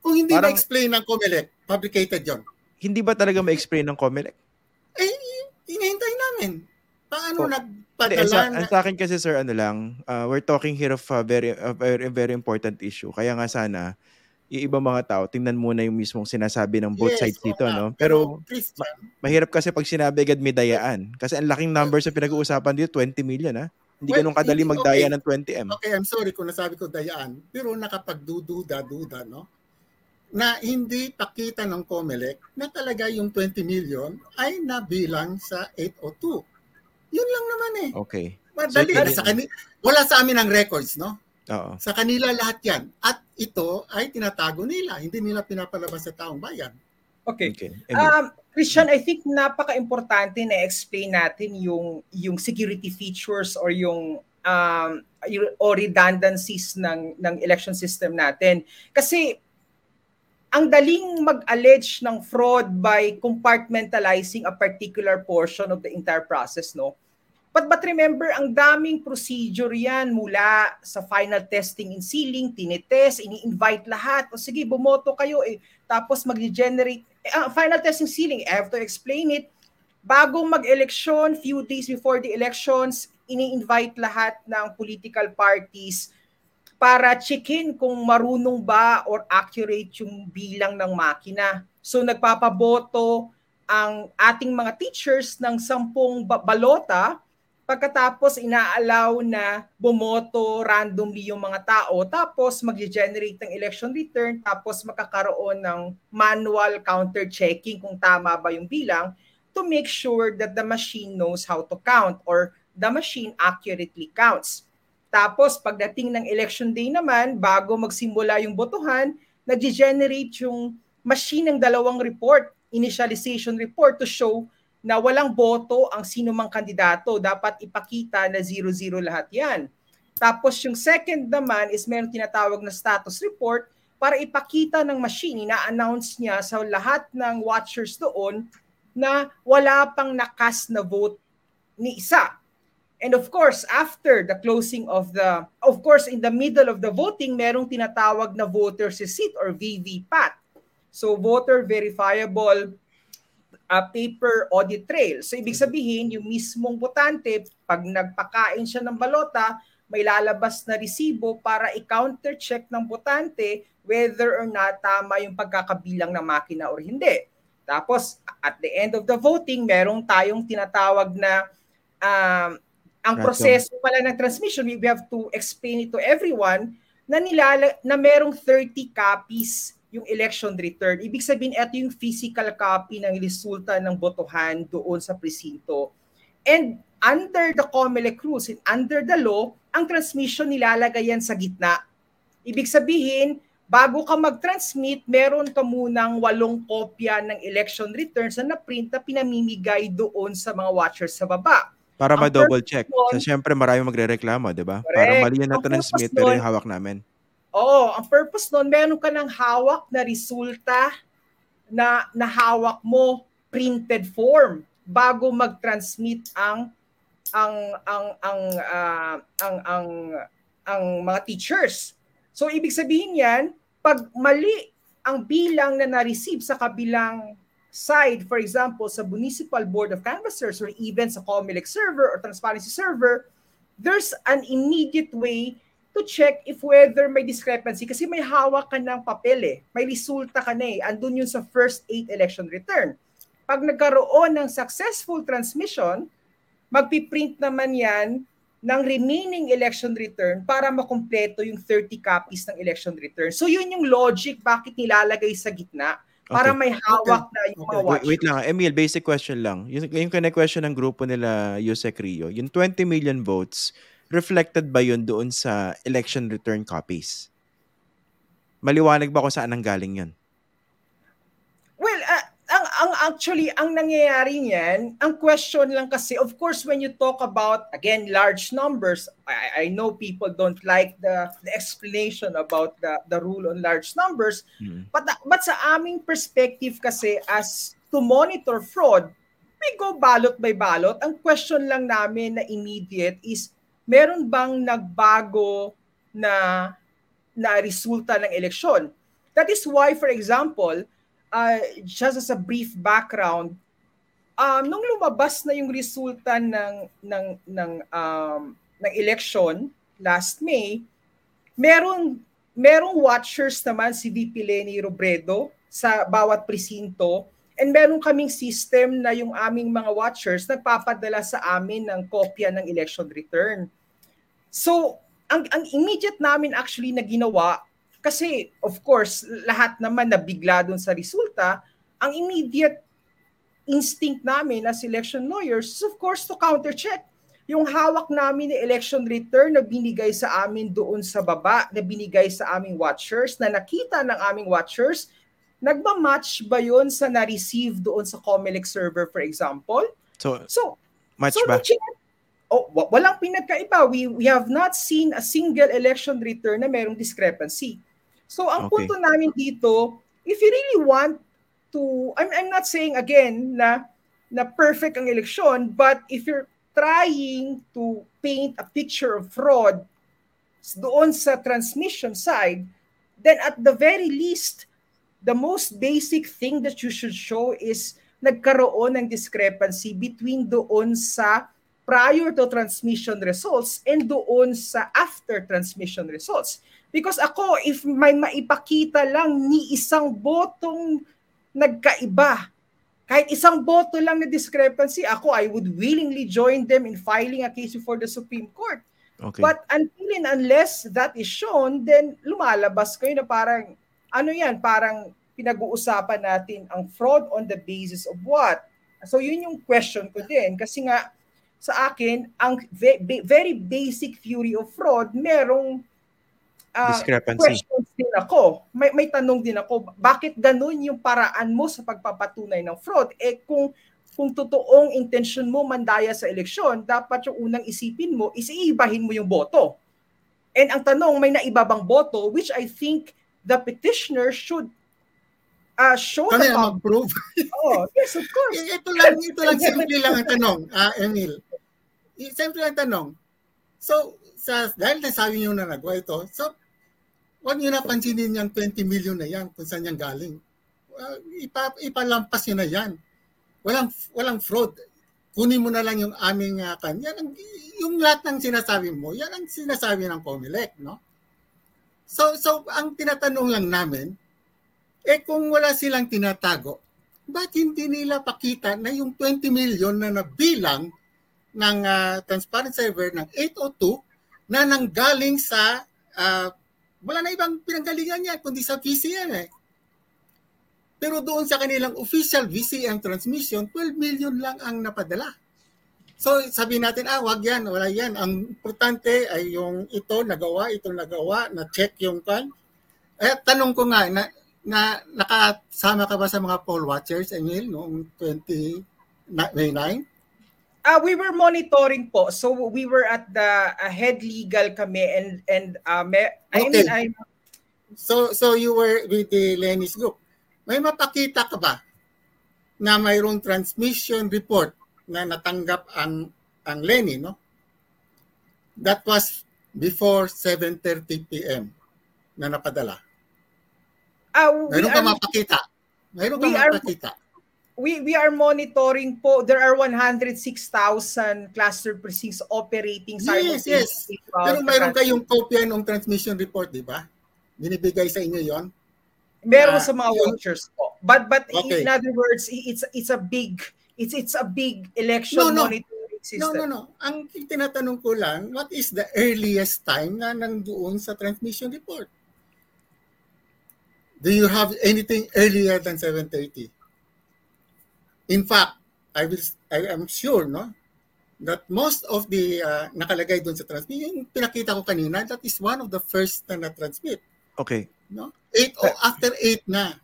Kung hindi Parang- na-explain ng COMELEC, fabricated yon. Hindi ba talaga ma-explain ng COMELEC? Eh, inihintay namin. Paano Oh. nag Hindi, eh, sa, na, sa akin kasi sir, ano lang, uh, we're talking here of a very, a very, very important issue. Kaya nga sana, yung ibang mga tao, tingnan muna yung mismong sinasabi ng both Yes, sides dito, no? Pero Christian, mahirap kasi pag sinabi agad may dayaan. Kasi ang laking numbers na pinag-uusapan dito, 20 million, ha? Hindi Well, ganun kadali magdaya okay. ng 20M. okay, I'm sorry kung nasabi ko dayaan, pero nakapagdududa-duda, no? Na hindi pakita ng COMELEC na talaga yung 20 million ay nabilang sa 802. Yun lang naman eh. Okay. Madali. So, Nasa kani- wala sa amin ang records, no? Oo. Sa kanila lahat yan. At ito ay tinatago nila. Hindi nila pinapalabas sa taong bayan. Okay. Okay. Um, Christian, I think napaka-importante na explain natin yung yung security features or yung um yung, o redundancies ng ng election system natin. Kasi ang daling mag-allege ng fraud by compartmentalizing a particular portion of the entire process, no? But, but remember, ang daming procedure yan mula sa final testing and sealing, tinitest, ini-invite lahat. O sige, bumoto kayo eh. Tapos mag-generate. Eh, ah, final testing sealing, I have to explain it. Bago mag-eleksyon, few days before the elections, ini-invite lahat ng political parties para checkin kung marunong ba or accurate yung bilang ng makina. So nagpapaboto ang ating mga teachers ng sampung ba- balota pagkatapos inaalaw na bumoto randomly yung mga tao tapos mag-generate ng election return tapos makakaroon ng manual counter checking kung tama ba yung bilang to make sure that the machine knows how to count or the machine accurately counts. Tapos pagdating ng election day naman, bago magsimula yung botohan, nag-generate yung machine ng dalawang report, initialization report to show na walang boto ang sino mang kandidato. Dapat ipakita na 0-0 lahat yan. Tapos yung second naman is meron tinatawag na status report para ipakita ng machine, ina-announce niya sa lahat ng watchers doon na wala pang nakas na vote ni isa. And of course, after the closing of the, of course, in the middle of the voting, merong tinatawag na voter receipt or VVPAT. So, voter verifiable uh, paper audit trail. So, ibig sabihin, yung mismong botante, pag nagpakain siya ng balota, may lalabas na resibo para i-counter check ng botante whether or not tama yung pagkakabilang ng makina or hindi. Tapos, at the end of the voting, merong tayong tinatawag na um, ang Random. proseso pala ng transmission, we have to explain it to everyone na nilala na merong 30 copies yung election return. Ibig sabihin, ito yung physical copy ng resulta ng botohan doon sa presinto. And under the COMELEC rules and under the law, ang transmission nilalagay yan sa gitna. Ibig sabihin, bago ka mag-transmit, meron ka munang walong kopya ng election returns na na-print na pinamimigay doon sa mga watchers sa baba. Para ma-double check. So, syempre, marami magre-reklamo, di ba? Para mali yan Ang na-transmit, purpose pero yung hawak namin. Oo, ang purpose nun, meron ka ng hawak na resulta na nahawak mo printed form bago mag-transmit ang ang ang ang ah, ang ang ang mga teachers. So ibig sabihin yan, pag mali ang bilang na na-receive sa kabilang side, for example, sa Municipal Board of Canvassers or even sa COMELEC server or Transparency server, there's an immediate way to check if whether may discrepancy kasi may hawak ka ng papel eh. May resulta ka na eh. Andun yun sa first eight election return. Pag nagkaroon ng successful transmission, magpiprint naman yan ng remaining election return para makumpleto yung 30 copies ng election return. So yun yung logic bakit nilalagay sa gitna para Okay. may hawak na yung mga Okay. Wait, wait lang. Emil, basic question lang. Yung, yung kine-question ng grupo nila, Yusek Rio, yung 20 million votes, reflected ba yun doon sa election return copies? Maliwanag ba kung saan ang galing yun? Well, ah, ang, ang actually, ang nangyayari niyan, ang question lang kasi, of course, when you talk about, again, large numbers, I, I know people don't like the, the explanation about the, the rule on large numbers, Hmm. but, but sa aming perspective kasi as to monitor fraud, we go ballot by ballot. Ang question lang namin na immediate is, meron bang nagbago na na resulta ng eleksyon? That is why, for example, uh, just as a brief background, um, nung lumabas na yung resulta ng ng ng um, ng election last May, merong merong watchers naman si VP Lenny Robredo sa bawat presinto and meron kaming system na yung aming mga watchers nagpapadala sa amin ng kopya ng election return. So, ang, ang immediate namin actually na ginawa, kasi of course, lahat naman nabigla dun sa resulta, ang immediate instinct namin as election lawyers is of course to countercheck yung hawak namin na election return na binigay sa amin doon sa baba, na binigay sa aming watchers, na nakita ng aming watchers, nagma-match ba yon sa na-receive doon sa Comelec server, for example? So, So, match so ba? oh, wa- walang pinagkaiba. We, we have not seen a single election return na merong discrepancy. So, ang Okay. punto namin dito, if you really want to, I'm, I'm not saying again na, na perfect ang eleksyon, but if you're trying to paint a picture of fraud doon sa transmission side, then at the very least, the most basic thing that you should show is nagkaroon ng discrepancy between doon sa prior to transmission results and doon sa after transmission results. Because ako, if may maipakita lang ni isang botong nagkaiba, kahit isang boto lang na discrepancy, ako, I would willingly join them in filing a case before the Supreme Court. Okay. But until and unless that is shown, then lumalabas kayo na parang, ano yan, parang pinag-uusapan natin ang fraud on the basis of what? So yun yung question ko din. Kasi nga, sa akin, ang very basic theory of fraud, merong ah, Discrepancy. questions din ako. May, may tanong din ako, bakit ganun yung paraan mo sa pagpapatunay ng fraud? Eh kung kung totoong intention mo mandaya sa eleksyon, dapat yung unang isipin mo is iibahin mo yung boto. And ang tanong, may naibabang boto, which I think the petitioner should uh, show Kami the public. mag-prove. Oh, yes, of course. Ito lang, ito lang simple lang ang tanong, ah, Emil. Simple lang ang tanong. So, sa, dahil nasabi nyo na nagawa ito, so, huwag nyo napansinin yung 20 million na yan kung saan yan galing. Uh, ipa, ipalampas nyo na yan. Walang, walang fraud. Kunin mo na lang yung aming uh, kan. Yan ang, yung lahat ng sinasabi mo, yan ang sinasabi ng Comelec, no? So, so ang tinatanong lang namin, eh kung wala silang tinatago, ba't hindi nila pakita na yung 20 million na nabilang ng ah, transparent server ng 802 na nanggaling sa ah, wala na ibang pinanggalingan yan kundi sa VCM eh. Pero doon sa kanilang official VCM transmission, 12 million lang ang napadala. So sabi natin, ah, wag yan, wala yan. Ang importante ay yung ito nagawa, ito nagawa, na-check yung kan. Eh, tanong ko nga, na, na nakasama ka ba sa mga poll watchers, Emil, noong 20, na, May 9? Uh, we were monitoring po. So we were at the uh, head legal kami and and uh, me, I Okay. mean I So, so you were with the Lenny's group. May mapakita ka ba na mayroong transmission report na natanggap ang ang Lenny, no? That was before 7:30 p.m. na napadala. uh, we, Mayroon ka are, mapakita. Mayroon ka we are- mapakita. We we are monitoring po. There are 106,000 cluster precincts operating Yes, yes. Pero mayroon kayong kopya ng transmission report, di ba? Binibigay sa inyo yon. Meron Ah, sa mga watchers po. But but Okay. in other words, it's it's a big it's it's a big election No, no. monitoring No, system. no, no. Ang tinatanong ko lang, what is the earliest time na nandoon sa transmission report? Do you have anything earlier than 7.30? In fact, I will, I am sure, no, that most of the uh, nakalagay doon sa transmission, yung pinakita ko kanina, that is one of the first na na-transmit. Okay. No? Eight o after eight na.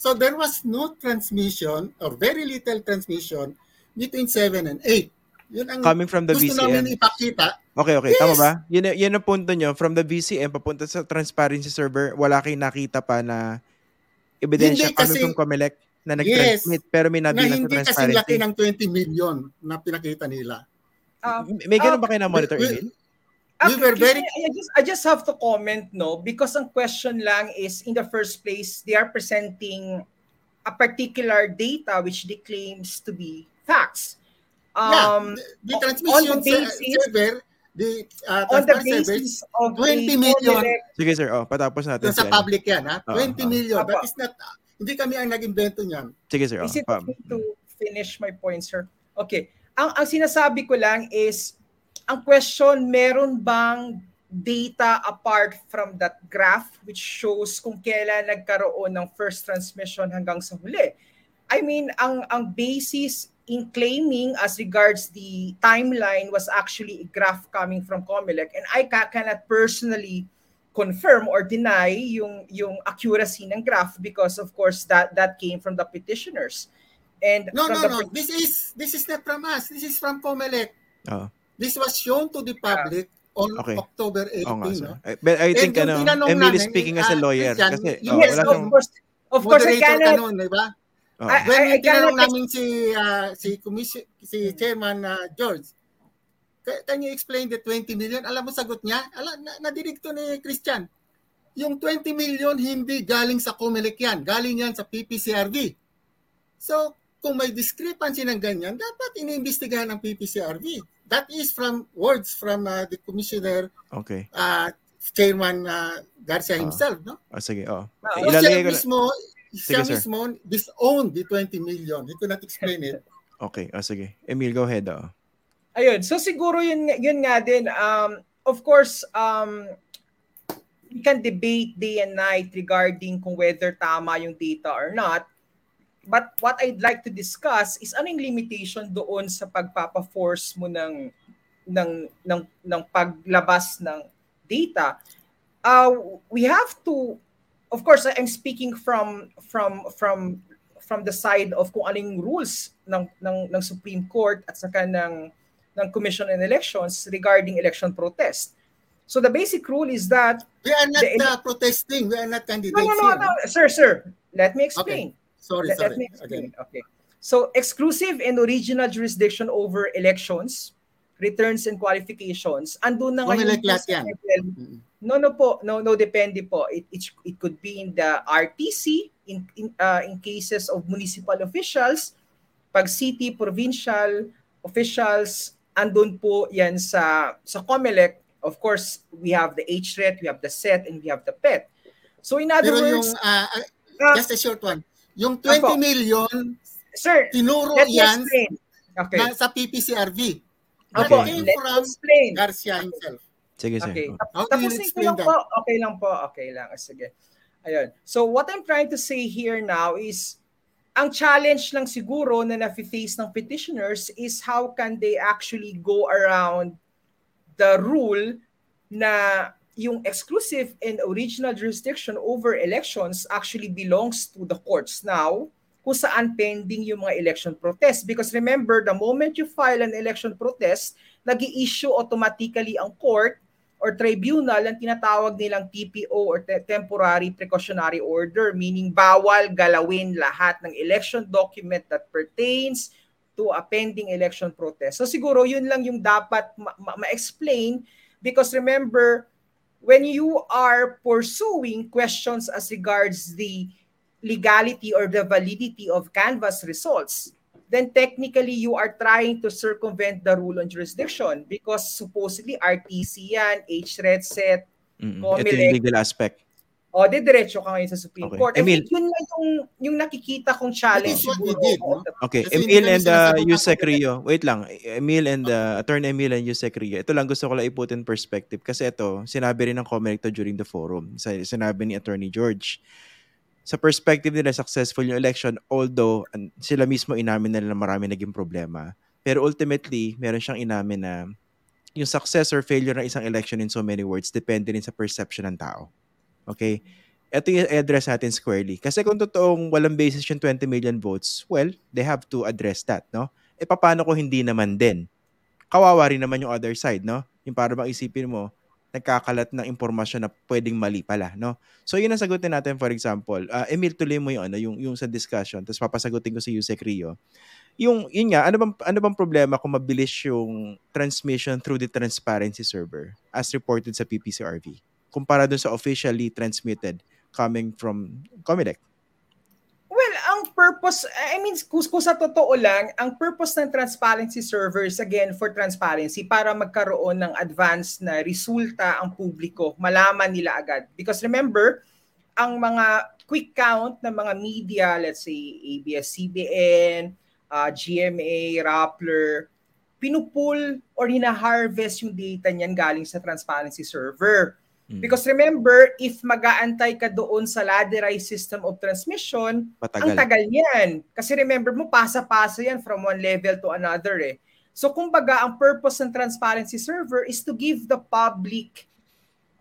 So there was no transmission or very little transmission between 7 and 8. Yun ang Coming from the gusto VCM. namin ipakita. Okay, okay. Tama Yes. ba? Yun, yun ang punto nyo. From the VCM, papunta sa transparency server, wala kayong nakita pa na ebidensya Hindi, coming kasi- from Comelec na nag-transmit pero may na nabilang sa hindi kasi laki transparency. ng 20 million na pinakita nila. Ah, May ganun Ah, ba kayo na monitor, we- Emil? We were Actually, very- I just I just have to comment no because ang question lang is in the first place they are presenting a particular data which they claims to be facts. yeah, Um, the, the on transmission the basis- se- server, the uh, on the transfer servers, basis of 20 a million. Sige sir, oh, patapos natin. Sa public yan, ha? Oo, 20 oo. million. That is not, hindi kami ang nag-invento niyan. Sige sir, Is it pa- okay to finish my point, sir? Okay. Ang, ang sinasabi ko lang is, ang question, meron bang data apart from that graph which shows kung kailan nagkaroon ng first transmission hanggang sa huli? I mean, ang ang basis in claiming as regards the timeline was actually a graph coming from Comelec and I ca- cannot personally confirm or deny yung yung accuracy ng graph because of course that that came from the petitioners. And No, no, the no. This is this is not from us. This is from Comelec. Oo. This was shown to the public on Okay. October 18. Oo nga, no? Eh, But I And think, ano, is namin, speaking as a ah, lawyer. Christian, Kasi, oh, yes, wala of course. Of course, I ka cannot. noon, di ba? oh, I- When I tinanong cannot- namin si ah, si commission si Chairman ah, George, "Ca- can you explain the 20 million? Alam mo sagot niya? Alam na, nadinig to ni Christian. Yung 20 million hindi galing sa Comelec yan, galing yan sa PPCRV. So, kung may discrepancy ng ganyan, dapat iniimbestigahan ng PPCRV. That is from words from ah, the commissioner okay. ah, Chairman ah, Garcia Ah. himself, no? Oh, sige, oh. So Ilalagay siya ko mismo, siya sir. mismo disowned the 20 million. He could not explain it. okay, oh, sige. Emil, go ahead, oh. Ayun. So siguro yun, yun nga din. Um, of course, um, we can debate day and night regarding kung whether tama yung data or not. But what I'd like to discuss is ano yung limitation doon sa pagpapa-force mo ng ng ng ng paglabas ng data. Uh, we have to of course I'm speaking from from from from the side of kung anong rules ng ng ng Supreme Court at saka ng ng Commission on Elections regarding election protest. So the basic rule is that We are not The- uh, protesting. We are not candidates no no no, no sir sir let me explain. Sorry, Let, let sorry. me Again. explain. Okay. So exclusive and original jurisdiction over elections, returns and qualifications. Andun na ngayon po lahat yan. level. No, no po. No, no, depende po. It, it, it could be in the RTC, in, in, uh, in cases of municipal officials, pag city, provincial officials, andun po yan sa, sa COMELEC. Of course, we have the HRET, we have the SET, and we have the PET. So in other Pero yung, words, uh, uh, uh, just a short one. Yung 20 Apo. million, sir, tinuro let me yan explain. Okay. na, sa PPCRV. Okay. That came let me from explain. Garcia himself. Sige, sir. Okay. How Tapusin ko explain lang that? po. Okay lang po. Okay lang. Sige. Ayun. So what I'm trying to say here now is ang challenge lang siguro na nafe-face ng petitioners is how can they actually go around the rule na yung exclusive and original jurisdiction over elections actually belongs to the courts now kung saan pending yung mga election protest. Because remember, the moment you file an election protest, nag issue automatically ang court or tribunal ang tinatawag nilang TPO or te- Temporary Precautionary Order, meaning bawal galawin lahat ng election document that pertains to a pending election protest. So siguro yun lang yung dapat ma- ma- ma-explain because remember, when you are pursuing questions as regards the legality or the validity of canvas results, then technically you are trying to circumvent the rule on jurisdiction because supposedly RTC yan, HRED set, Mm-mm. Comelec. Ito yung legal aspect. o di diretso ka ngayon sa Supreme Okay. Court. I Emil. yun lang yung, yung nakikita kong challenge. Siguro did, no? Okay, Kasi Emil and uh, Yusek. Rio. Wait lang. Emil and uh, Attorney Emil and Yusek Rio. Ito lang gusto ko lang i-put in perspective kasi ito, sinabi rin ng Comelec to during the forum. Sinabi ni Attorney George. Sa perspective nila, successful yung election although sila mismo inamin nila na marami naging problema. Pero ultimately, meron siyang inamin na yung success or failure ng isang election in so many words depende rin sa perception ng tao. Okay? Ito yung address natin squarely. Kasi kung totoong walang basis yung 20 million votes, well, they have to address that, no? E paano kung hindi naman din? Kawawa rin naman yung other side, no? Yung para bang isipin mo, nagkakalat ng impormasyon na pwedeng mali pala, no? So yun ang sagutin natin for example. Uh, Emil, tuloy mo yung, ano, yung, yung sa discussion, tapos papasagutin ko si Yusek Rio. Yung, yun nga, ano bang, ano bang problema kung mabilis yung transmission through the transparency server as reported sa PPCRV? Kumpara dun sa officially transmitted coming from Comelec. Ang purpose, I mean, kung, kung sa totoo lang, ang purpose ng transparency servers, again, for transparency, para magkaroon ng advanced na resulta ang publiko, malaman nila agad. Because remember, ang mga quick count ng mga media, let's say ABS-CBN, uh, GMA, Rappler, pinupull or hina-harvest yung data niyan galing sa transparency server. Mm. Because remember, if mag-aantay ka doon sa ladderized system of transmission, Patagal. ang tagal niyan. Kasi remember mo, pasa-pasa yan from one level to another eh. So kumbaga, ang purpose ng transparency server is to give the public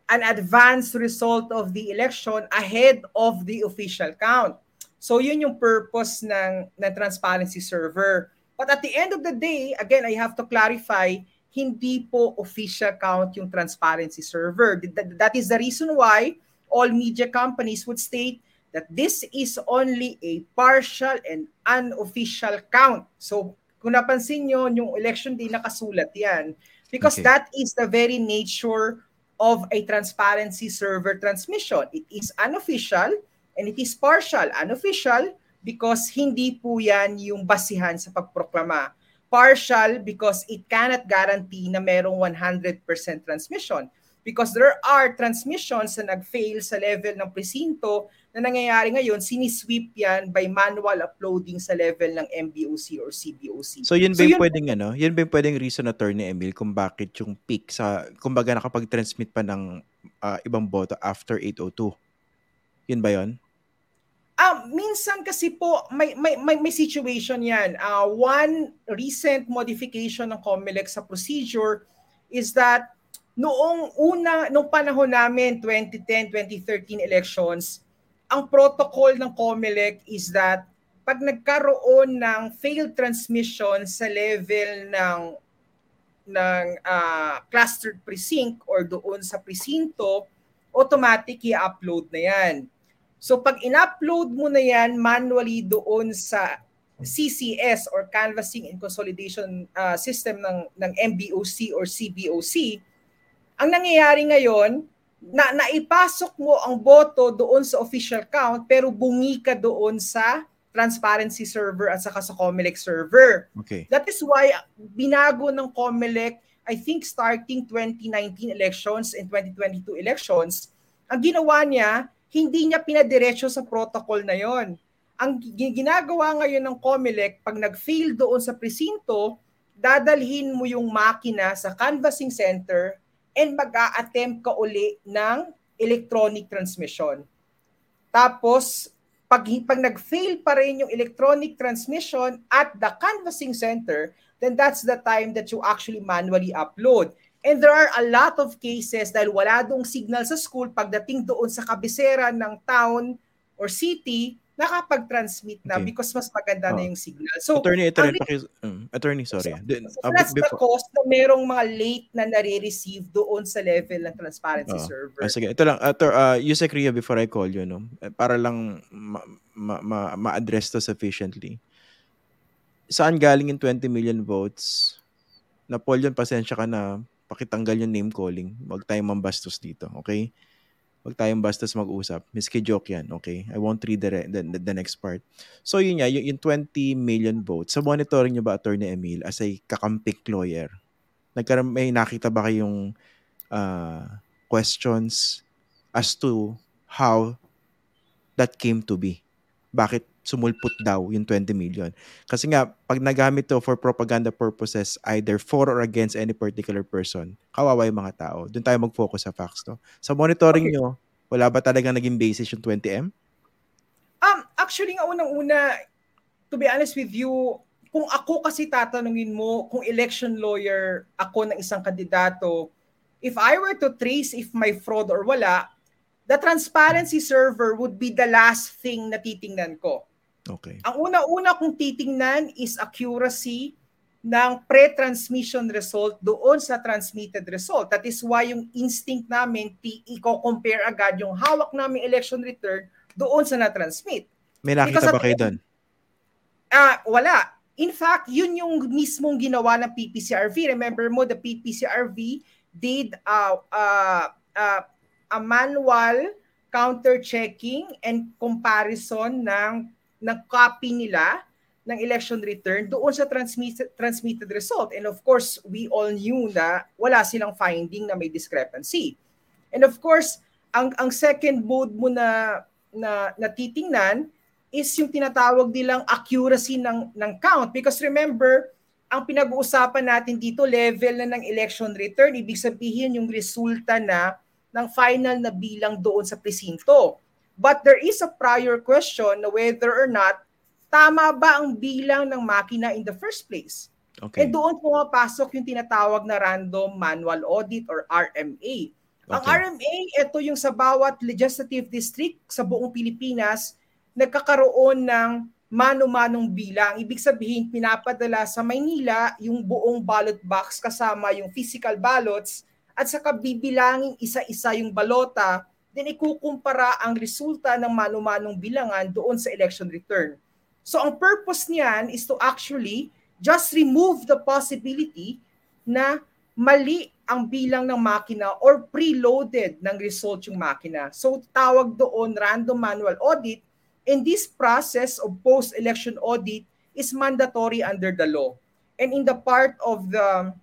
an advanced result of the election ahead of the official count. So yun yung purpose ng, ng transparency server. But at the end of the day, again, I have to clarify, hindi po official count yung transparency server. That is the reason why all media companies would state that this is only a partial and unofficial count. So kung napansin nyo, yung election day nakasulat yan. Because okay. that is the very nature of a transparency server transmission. It is unofficial and it is partial. Unofficial because hindi po yan yung basihan sa pagproklama partial because it cannot guarantee na merong 100% transmission. Because there are transmissions na nag-fail sa level ng presinto na nangyayari ngayon, sinisweep yan by manual uploading sa level ng MBOC or CBOC. So yun ba so, yung yun, pwedeng ano? Yun ba yung pwedeng reason na Attorney Emil kung bakit yung peak sa kumbaga nakapag-transmit pa ng uh, ibang boto after 802? Yun ba yun? Ah, minsan kasi po may may may, may situation 'yan. Uh, one recent modification ng COMELEC sa procedure is that noong una nung panahon namin 2010, 2013 elections, ang protocol ng COMELEC is that pag nagkaroon ng failed transmission sa level ng ng uh, clustered precinct or doon sa presinto, automatic i-upload na 'yan. So pag in-upload mo na yan manually doon sa CCS or Canvassing and Consolidation uh, System ng, ng MBOC or CBOC, ang nangyayari ngayon, na naipasok mo ang boto doon sa official count pero bungi ka doon sa transparency server at saka sa Comelec server. Okay. That is why binago ng Comelec, I think starting 2019 elections and 2022 elections, ang ginawa niya, hindi niya pinadiretso sa protocol na yon. Ang ginagawa ngayon ng COMELEC, pag nag-fail doon sa presinto, dadalhin mo yung makina sa canvassing center and mag-a-attempt ka uli ng electronic transmission. Tapos, pag, pag nag-fail pa rin yung electronic transmission at the canvassing center, then that's the time that you actually manually upload. And there are a lot of cases dahil wala dong signal sa school pagdating doon sa kabisera ng town or city, nakapag-transmit na okay. because mas maganda oh. na yung signal. So, attorney, attorney, paki, um, attorney sorry. So, Then, so that's before, the cost na merong mga late na nare-receive doon sa level ng transparency oh. server. Ah, sige, ito lang. Ator, uh, Yusek Ria, before I call you, no? Eh, para lang ma- ma- ma-address to sufficiently. Saan galing yung 20 million votes? Na Paul yun, pasensya ka na pakitanggal yung name calling. Huwag tayong mambastos dito, okay? Huwag tayong bastos mag-usap. Miski joke yan, okay? I won't read the, the, the next part. So yun nga, yung, yung 20 million votes, sa monitoring nyo ba, Attorney Emil, as a kakampik lawyer, nagkaroon, may nakita ba kayong uh, questions as to how that came to be? Bakit sumulpot daw yung 20 million. Kasi nga, pag nagamit to for propaganda purposes, either for or against any particular person, kawawa yung mga tao. Doon tayo mag-focus sa facts. No? Sa monitoring okay. nyo, wala ba talagang naging basis yung 20M? Um, actually, nga unang-una, to be honest with you, kung ako kasi tatanungin mo, kung election lawyer ako ng isang kandidato, if I were to trace if my fraud or wala, the transparency server would be the last thing na titingnan ko. Okay. Ang una-una kong titingnan is accuracy ng pre-transmission result doon sa transmitted result. That is why yung instinct namin, i-compare agad yung hawak namin election return doon sa na-transmit. May nakita ba kayo doon? Uh, wala. In fact, yun yung mismong ginawa ng PPCRV. Remember mo, the PPCRV did uh, uh, uh, a manual counter-checking and comparison ng ng copy nila ng election return doon sa transmitted, transmitted result. And of course, we all knew na wala silang finding na may discrepancy. And of course, ang ang second mode mo na na natitingnan is yung tinatawag nilang accuracy ng ng count because remember ang pinag-uusapan natin dito level na ng election return ibig sabihin yung resulta na ng final na bilang doon sa presinto but there is a prior question na whether or not tama ba ang bilang ng makina in the first place Okay. And doon pumapasok yung tinatawag na random manual audit or RMA. Ang Okay. RMA, ito yung sa bawat legislative district sa buong Pilipinas, nagkakaroon ng mano-manong bilang. Ibig sabihin, pinapadala sa Maynila yung buong ballot box kasama yung physical ballots at saka bibilangin isa-isa yung balota, then ikukumpara ang resulta ng mano-manong bilangan doon sa election return. So ang purpose niyan is to actually just remove the possibility na mali ang bilang ng makina or preloaded ng result yung makina. So tawag doon random manual audit and this process of post-election audit is mandatory under the law. And in the part of the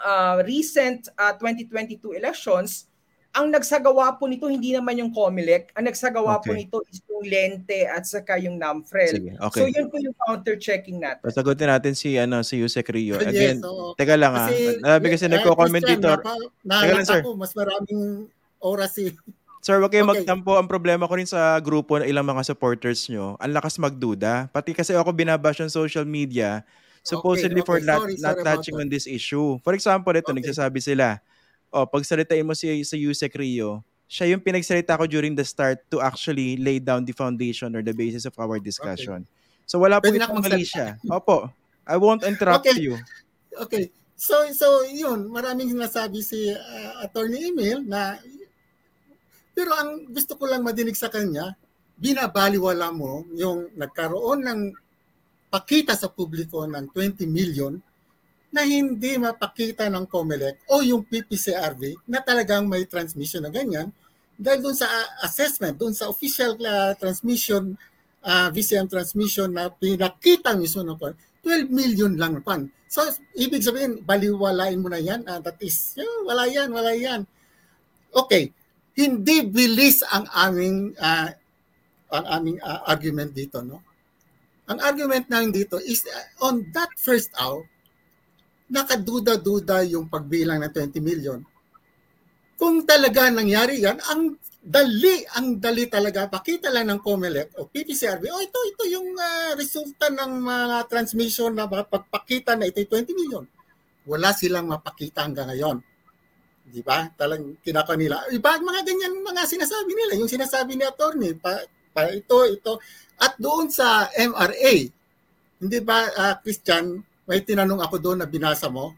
uh, recent uh, 2022 elections, ang nagsagawa po nito hindi naman yung COMELEC, ang nagsagawa po Okay. nito is yung Lente at saka yung NAMFREL. Sige, okay. So yun po yung counter-checking natin. Pasagutin natin si ano si Yusek Rio. Yes, Again, oo. teka lang ah. Sabi kasi eh, nagko-comment dito. napa- Teka lang, sir. ko, mas maraming oras eh. Sir, wag kayong Okay. magtampo. Ang problema ko rin sa grupo na ilang mga supporters nyo, ang lakas magduda. Pati kasi ako binabash ng social media, supposedly Okay, for okay. not, Sorry, not sorry touching on this issue. For example, ito, Okay. nagsasabi sila, oh, pag salitain mo si, si Yusek Rio, siya yung pinagsalita ko during the start to actually lay down the foundation or the basis of our discussion. So wala po itong mali siya. Opo. I won't interrupt Okay. you. Okay. So so yun, maraming sinasabi si uh, Attorney Emil na pero ang gusto ko lang madinig sa kanya, binabaliwala mo yung nagkaroon ng pakita sa publiko ng 20 million na hindi mapakita ng COMELEC o yung PPCRV na talagang may transmission na ganyan dahil dun sa uh, assessment, dun sa official uh, transmission, uh, VCM transmission na pinakita mismo ng COMELEC, 12 million lang pan. So, ibig sabihin, baliwalain mo na yan. Ah, that is, yeah, wala yan, wala yan. Okay, hindi bilis ang aming ah, ang aming ah, argument dito, no? Ang argument namin dito is ah, on that first hour, nakaduda-duda yung pagbilang ng 20 million. Kung talaga nangyari yan, ang dali, ang dali talaga, pakita lang ng COMELEC o PPCRB, oh ito, ito yung ah, resulta ng mga transmission na pagpakita na ito'y 20 million. Wala silang mapakita hanggang ngayon. Di ba? Talang kinaka nila. Iba, mga ganyan mga sinasabi nila. Yung sinasabi ni attorney, pa, pa ito, ito. At doon sa MRA, hindi ba, ah, Christian, may tinanong ako doon na binasa mo?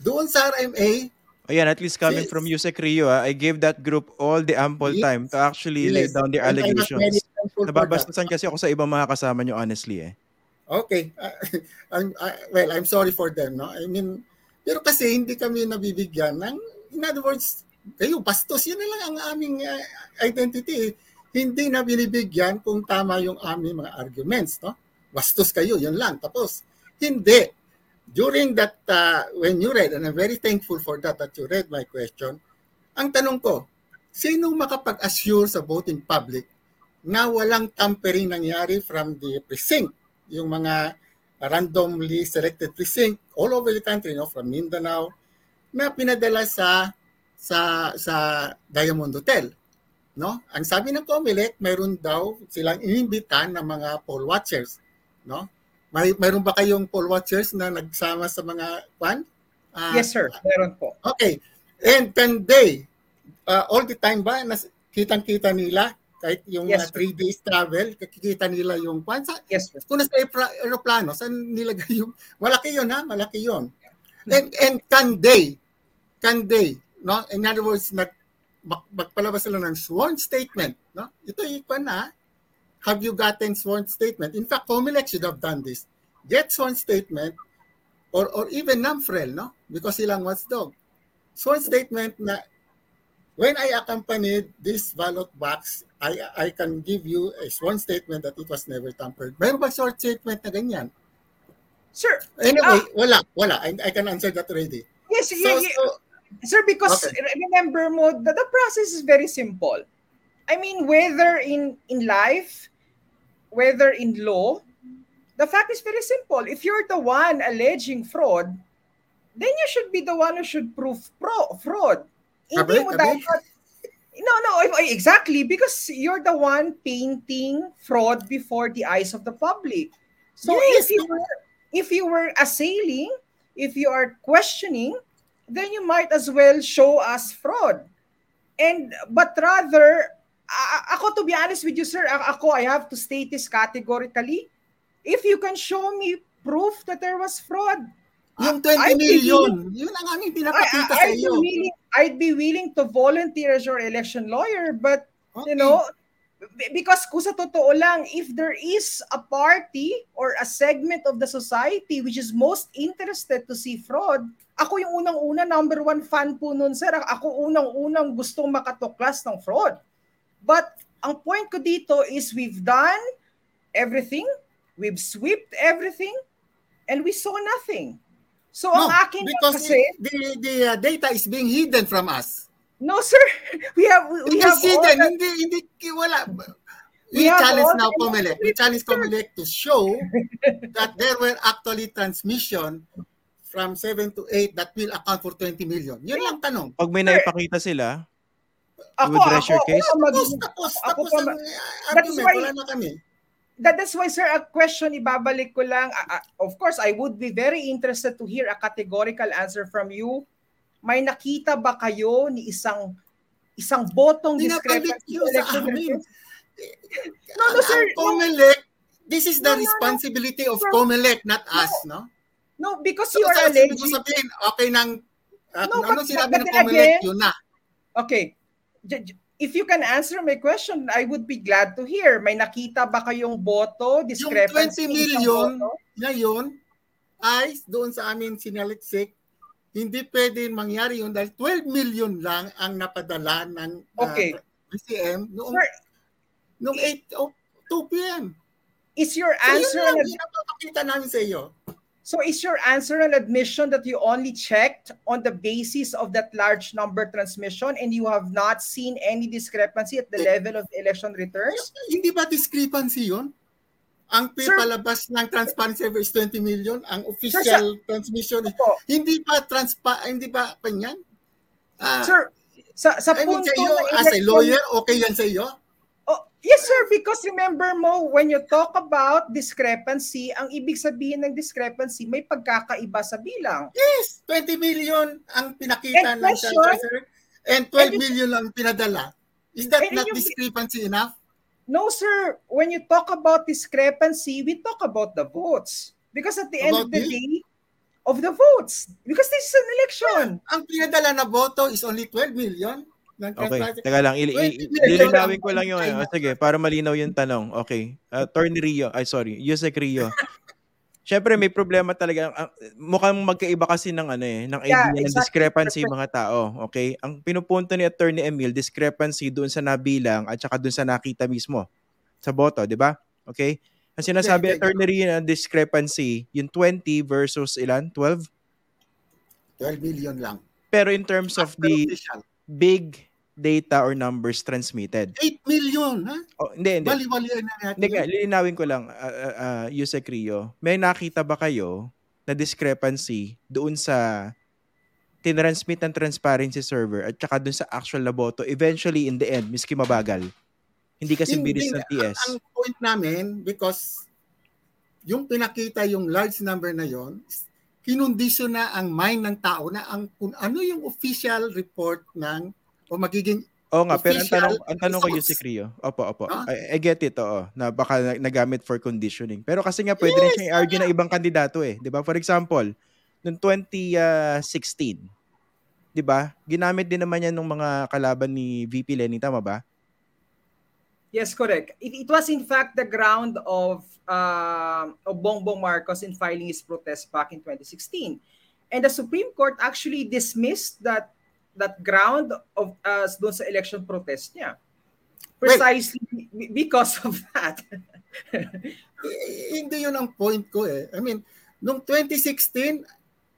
Doon sa RMA, Ayan, at least coming Yes. from Yusek Rio, ah, I gave that group all the ample Yes. time to actually lay Yes. down their allegations. Nababastasan kasi ako sa ibang mga kasama nyo, honestly eh. Okay. Uh, I'm, I- well, I'm sorry for them. No? I mean, pero kasi hindi kami nabibigyan ng, in other words, kayo, bastos, yun na lang ang aming uh, identity. Hindi na binibigyan kung tama yung aming mga arguments. No? Bastos kayo, yun lang. Tapos, hindi. During that, uh, when you read, and I'm very thankful for that, that you read my question, ang tanong ko, sinong makapag-assure sa voting public na walang tampering nangyari from the precinct yung mga randomly selected precinct all over the country, no, from Mindanao, na pinadala sa sa sa Diamond Hotel. No? Ang sabi ng COMELEC, mayroon daw silang inimbitan ng mga poll watchers. No? May mayroon ba kayong poll watchers na nagsama sa mga kwan? Ah, Yes sir, meron po. Okay. And can they, uh, all the time ba, nas, kitang-kita nila, kahit yung Yes, mga three days travel, kakikita nila yung kwan? Sa, Yes sir. kung nasa aeropla- aeroplano, saan nilagay yung, malaki yun ha, malaki yun. And, and can they, can they, no? In other words, nag, mag, magpalabas sila ng sworn statement, no? Ito yung kwan na, have you gotten sworn statement? In fact, COMELEC should have done this. Get sworn statement, or or even NAMFREL, no? Because silang watchdog. Sworn statement na when I accompanied this ballot box, I I can give you a sworn statement that it was never tampered. Meron ba short statement na ganyan? Sir, Anyway, ah. wala, wala. I, I can answer that already. yes, So, yeah, yeah. so Sir, because Okay. remember mo, the, the process is very simple. I mean, whether in in life, whether in law, the fact is very simple. If you're the one alleging fraud, then you should be the one who should prove pro fraud. Hindi mo dapat No, no, exactly because you're the one painting fraud before the eyes of the public. So Yes, if you were if you were assailing, if you are questioning, then you might as well show us fraud. And but rather, a- ako to be honest with you, sir, a- ako I have to state this categorically. If you can show me proof that there was fraud, yung I- I 20 million, yun ang aming pinapakita I, sa I'd, iyo. willing, I'd be willing to volunteer as your election lawyer, but Okay. you know, because kung sa totoo lang, if there is a party or a segment of the society which is most interested to see fraud, ako yung unang-una, number one fan po nun, sir. Ako unang-unang gustong makatuklas ng fraud. But ang point ko dito is we've done everything, we've swept everything, and we saw nothing. So No, ang akin because kasi, the, the uh, data is being hidden from us. no sir, we have we, We have all hidden, the- hindi, hindi, wala. We We challenge all now Comelec. We challenge Comelec to show that there were actually transmission from 7 to 8 that will account for 20 million. Yun lang tanong. Pag may naipakita sila, ako, would rest ako, your case? ako mag- Tapos, tapos, ako tapos pa ang uh, That's why- Wala na kami. that, that's why sir a question ibabalik ko lang Ah, ah, of course I would be very interested to hear a categorical answer from you may nakita ba kayo ni isang isang botong discrepancy sa election amin. No, no, sir. Ang Comelec, this is the No, no, no. responsibility of Sir. Comelec, not us, no? no because So, you are alleging sabihin, okay nang, uh, No, ano but- sinabi but ng Comelec, again- yun na. okay if you can answer my question I would be glad to hear may nakita ba kayong boto discrepancy 20 sa million, boto? Ngayon, ay doon sa amin sinaliksik, hindi pwede mangyari yun dahil 12 million lang ang napadala ng uh, Okay. BCM noong, Sir, noong 8 o 2 p.m. is your So yun answer lang, an yun ang namin sa iyo. So is your answer an admission that you only checked on the basis of that large number transmission and you have not seen any discrepancy at the level of election returns? Hindi ba discrepancy yun? Ang Sir- palabas ng transparency is 20 million, ang Sir, official transmission is, Opo. hindi ba transpa hindi ba kanyan? Ah, Sir, sa, sa I mean punto iyo, na as a lawyer, okay yan sa iyo? Yes sir, because remember mo, when you talk about discrepancy, ang ibig sabihin ng discrepancy, may pagkakaiba sa bilang. Yes, 20 million ang pinakita And ng transparency and 12 and- million ang pinadala. Is that not yung- discrepancy enough? No sir, when you talk about discrepancy, we talk about the votes. Because at the end of About the the- day, of the votes. Because this is an election. Ang pinadala na boto is only 12 million. Ng Okay, transparency. teka lang. I- 20 million lilinawin ang ko lang yung ano. pinadala. Sige, para malinaw yung tanong. Okay. Uh, Attorney Rio. Ay, sorry. Yusek Rio. Siyempre, may problema talaga. Ang- mukhang magkaiba kasi ng ano eh, ng idea Yeah, ng exactly. discrepancy yung mga tao. Okay? Ang pinupunto ni Attorney Emil, discrepancy doon sa nabilang at saka doon sa nakita mismo sa boto, di ba? Okay? Ang sinasabi ni. Attorney Rio na discrepancy, yung 20 versus ilan? 12? 12 million lang. Pero in terms of After the official. big data or numbers transmitted. 8 million, ha? Oh, hindi, hindi. Bali-balian na natin. Hindi lilinawin ko lang, uh, uh, uh, Yusek Rio, may nakita ba kayo na discrepancy doon sa tinransmit ng transparency server at saka doon sa actual na boto, eventually in the end, miski mabagal, hindi kasi Hindi, bilis ng TS. Ang point namin, because yung pinakita yung large number na yon, kinondisyon na ang mind ng tao na ang kung ano yung official report ng o magiging Oo nga, pero ang tanong, ang tanong ko results. Yusek Rio, opo, opo, Ah. I, I get it, oo, na baka na- nagamit for conditioning. Pero kasi nga, pwede rin Yes, siyang i-argue na ibang kandidato eh. Di ba? For example, noong 2016, di ba? Ginamit din naman yan ng mga kalaban ni VP Lenny, tama ba? Yes, correct. It, it was in fact the ground of um of Bongbong Marcos in filing his protest back in 2016. And the Supreme Court actually dismissed that that ground of uh, doon sa election protest niya. Precisely well, because of that. hindi yun ang point ko eh. I mean, noong 2016,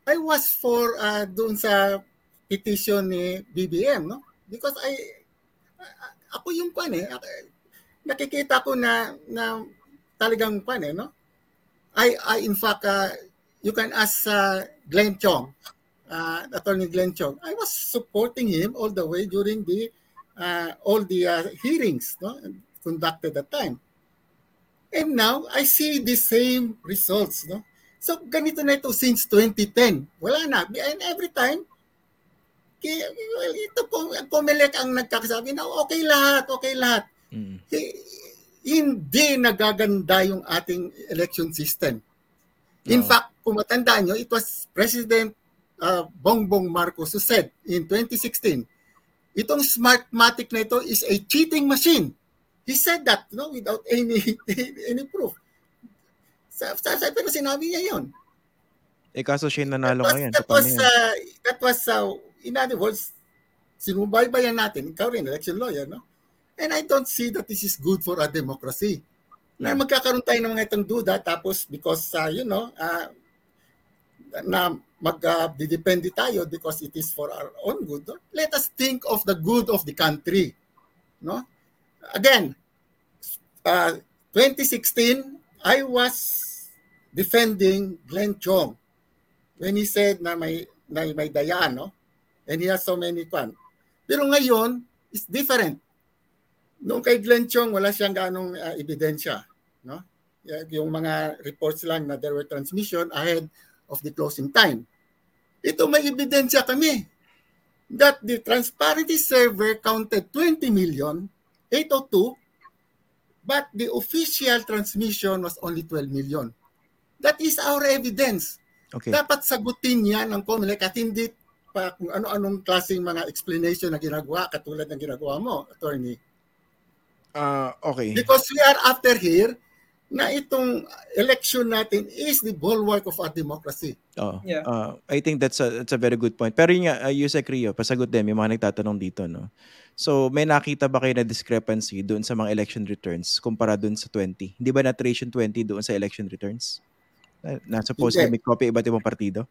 I was for uh, doon sa petition ni BBM, no? Because I, ako yung pan eh. Nakikita ko na, na talagang pan eh, no? I, I in fact, uh, you can ask uh, Glenn Chong, uh, Attorney Glenn Chong. I was supporting him all the way during the uh, all the uh, hearings no, conducted at that time. And now, I see the same results. No? So, ganito na ito since 2010. Wala na. And every time, well, ito po, Comelec ang nagkakasabi na okay lahat, okay lahat. Mm. Hindi nagaganda yung ating election system. In no. fact, kung matandaan nyo, it was President uh, Bongbong Marcos who said in 2016, itong Smartmatic na ito is a cheating machine. He said that no, without any any proof. Sa, sa, sa, pero sinabi niya yon. Eh kaso siya nanalo that ngayon. That was, uh, that was uh, in other words, sinubaybayan natin, ikaw rin, election lawyer, no? And I don't see that this is good for a democracy. Na magkakaroon tayo ng mga itong duda, tapos because, uh, you know, uh, na mag-depende uh, tayo because it is for our own good, no? let us think of the good of the country. No? Again, uh, 2016, I was defending Glenn Chong when he said na may, na may daya, no? And he has so many fun. Pero ngayon, it's different. Noong kay Glenn Chong, wala siyang ganong uh, ebidensya. No? Yung mga reports lang na there were transmission ahead of the closing time. Ito may ebidensya kami that the transparency server counted 20 million 802 but the official transmission was only 12 million. That is our evidence. Okay. Dapat sagutin yan ng COMELEC at hindi pa kung ano-anong klaseng mga explanation na ginagawa katulad ng ginagawa mo, attorney. Uh, okay. Because we are after here na itong election natin is the bulwark of our democracy. Oh, yeah. Uh, I think that's a that's a very good point. Pero yun nga, uh, Yusek Rio, pasagot din, yung mga nagtatanong dito, no? So, may nakita ba kayo na discrepancy doon sa mga election returns kumpara doon sa 20? Hindi ba na-ration 20 doon sa election returns? Na, suppose na may copy iba't ibang partido?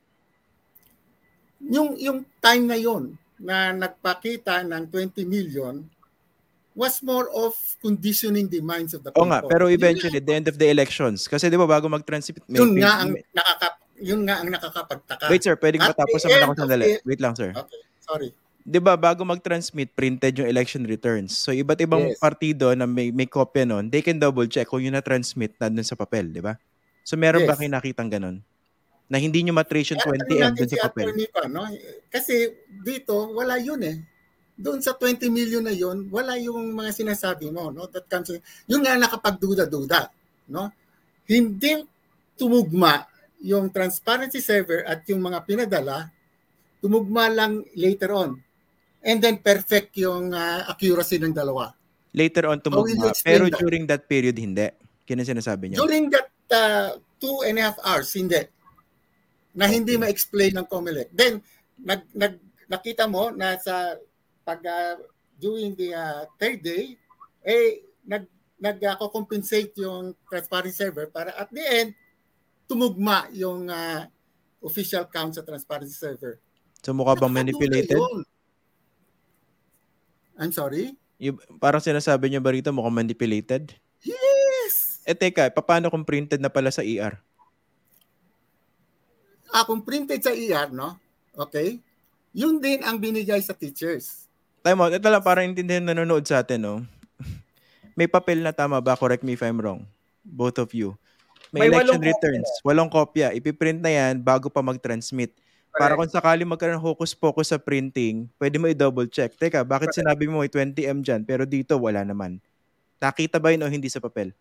yung yung time na yon na nagpakita ng 20 million was more of conditioning the minds of the people. O nga, pero eventually, at the end of the elections, kasi di ba bago mag-transmit, yun nga ang nakaka, yun nga ang nakakapagtaka. Wait sir, pwedeng matapos naman ako sandali. Wait lang sir. Okay, sorry. Di ba bago mag-transmit, printed yung election returns. So iba't ibang yes. partido na may, may kopya nun, they can double check kung yun na-transmit na dun sa papel, di ba? So meron yes. ba kayo nakitang ganun? na hindi nyo matration 20M dun sa papel. Pa, no? Kasi dito, wala yun eh. Doon sa 20 million na yun, wala yung mga sinasabi mo. No? That comes, yun nga nakapagduda-duda. No? Hindi tumugma yung transparency server at yung mga pinadala, tumugma lang later on. And then perfect yung uh, accuracy ng dalawa. Later on tumugma, pero that? during that period hindi. Kaya sinasabi niya? During that uh, two and a half hours, hindi na hindi ma-explain ng COMELEC. Then, nag, nag, nakita mo na sa pag uh, during the uh, third day, eh, nag, nag-compensate uh, yung transparency server para at the end, tumugma yung uh, official count sa transparency server. So mukha bang manipulated? I'm sorry? Yung, parang sinasabi niyo ba rito mukhang manipulated? Yes! Eh teka, paano kung printed na pala sa ER? ah, kung printed sa ER, no? Okay? Yun din ang binigay sa teachers. Time out. Ito lang para intindihan nanonood sa atin, no? May papel na tama ba? Correct me if I'm wrong. Both of you. May, May election returns. Kopya. Walong kopya. Ipiprint na yan bago pa mag-transmit. Correct. Para kung sakali magkaroon hocus-pocus sa printing, pwede mo i-double check. Teka, bakit Correct. sinabi mo may 20M dyan, pero dito wala naman? Nakita ba yun o hindi sa papel?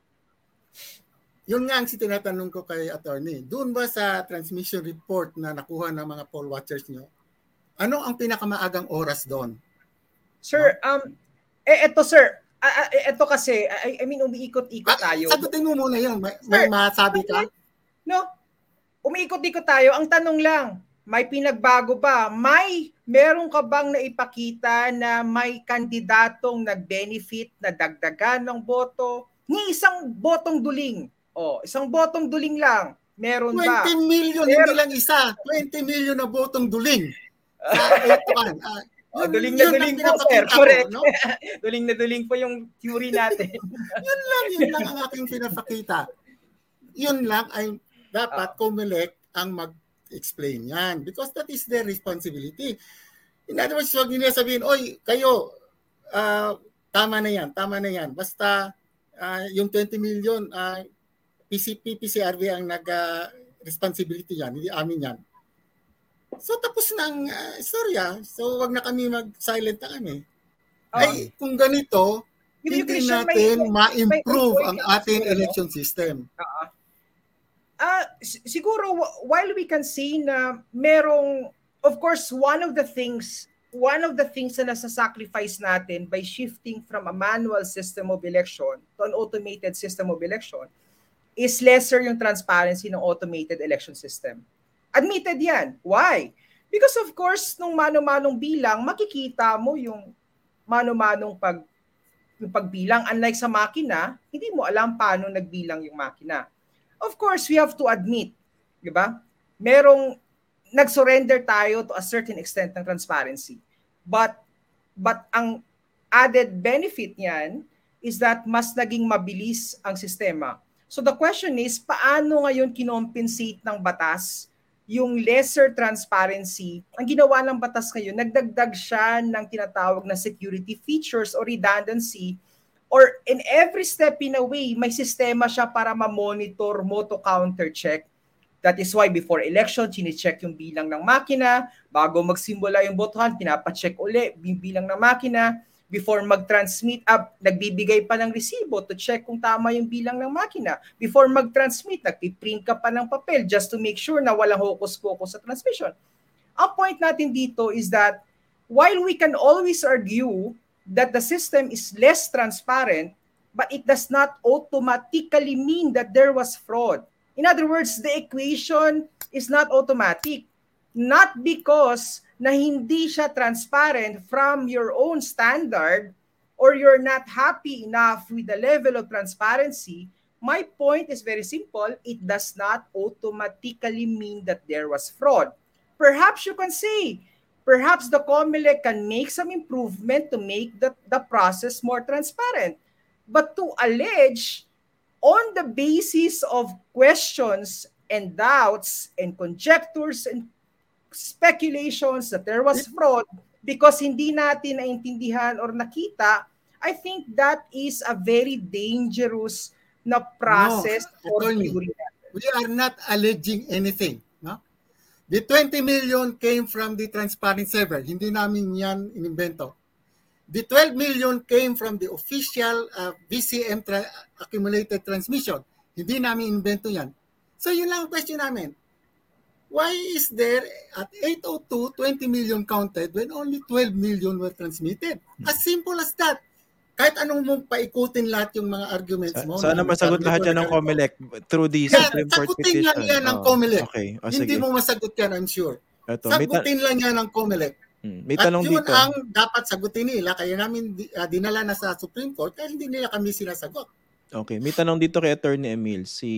Yun nga ang si tinatanong ko kay attorney. Doon ba sa transmission report na nakuha ng mga poll watchers nyo, ano ang pinakamaagang oras doon? Sir, um, eh, eto sir, uh, eto kasi, I, I mean, umiikot-ikot ah, tayo. Sagutin mo muna yun. May, may masabi ka? No, umiikot-ikot tayo. Ang tanong lang, May pinagbago ba? May meron ka bang naipakita na may kandidatong nag-benefit na dagdagan ng boto? Ni isang botong duling. O, isang botong duling lang. Meron 20 ba? million, Pero- hindi lang isa. 20 million na botong duling. Sa etuan. Ah, Oh, duling na duling po, sir. ko, Correct. no? duling na duling po yung theory natin. Yun lang, yun lang ang aking pinapakita. Yun lang ay dapat COMELEC ang mag-explain yan because that is their responsibility. In other words, huwag nila sabihin, oy, kayo, ah, tama na yan, tama na yan. Basta ah, yung 20 million, uh, PCP, PCRV ang nag-responsibility yan, hindi amin yan. So tapos na ang ah, istorya. So wag na kami mag-silent na kami. Ay, kung ganito, hindi Christian, may- natin ma-improve may- ang ating election system. Ah, s- siguro wh- while we can see na merong of course one of the things one of the things na nasa-sacrifice natin by shifting from a manual system of election to an automated system of election is lesser yung transparency ng automated election system. Admitted yan. Why? Because of course, nung mano-manong bilang, makikita mo yung mano-manong pag yung pagbilang. Unlike sa makina, hindi mo alam paano nagbilang yung makina. Of course, we have to admit, di ba? Merong nag-surrender tayo to a certain extent ng transparency. But but ang added benefit niyan is that mas naging mabilis ang sistema. So the question is, paano ngayon kinompensate ng batas yung lesser transparency? Ang ginawa ng batas ngayon, nagdagdag siya ng tinatawag na security features or redundancy or in every step in a way, may sistema siya para ma-monitor mo to counter-check. That is why before election, chine-check yung bilang ng makina. Bago magsimula yung botohan, pinapacheck uli yung bilang ng makina. Before mag-transmit, up, nagbibigay pa ng resibo to check kung tama yung bilang ng makina. Before mag-transmit, nagpiprint ka pa ng papel just to make sure na walang hocus-pocus sa transmission. Ang point natin dito is that while we can always argue that the system is less transparent, but it does not automatically mean that there was fraud. In other words, the equation is not automatic. Not because na hindi siya transparent from your own standard or you're not happy enough with the level of transparency. My point is very simple. It does not automatically mean that there was fraud. Perhaps you can say, perhaps the COMELEC can make some improvement to make the, the process more transparent. But to allege on the basis of questions and doubts and conjectures and speculations that there was fraud because hindi natin naintindihan or nakita, I think that is a very dangerous na process No, or attorney. theory. We are not alleging anything. No? The 20 million came from the transparent server. Hindi namin yan inimbento. The 12 million came from the official uh, VCM tra- accumulated transmission. Hindi namin inimbento yan. So yun lang ang question namin. Why is there at 802 20 million counted when only 12 million were transmitted? As simple as that. Kahit anong mong paikutin lahat yung mga arguments mo. Sana na masagot lahat yan ng. COMELEC through the Yan, Supreme Court sagutin petition. lang yan ng Oh, COMELEC. Okay, o Hindi sige. mo masagot yan, I'm sure. Ito, may, ta- Sagutin lang yan ng COMELEC. Hmm, may At tanong yun dito. ang dapat sagutin nila. Kaya namin ah, dinala na sa Supreme Court kaya hindi nila kami sinasagot. Okay, may tanong dito kay Attorney Emil, si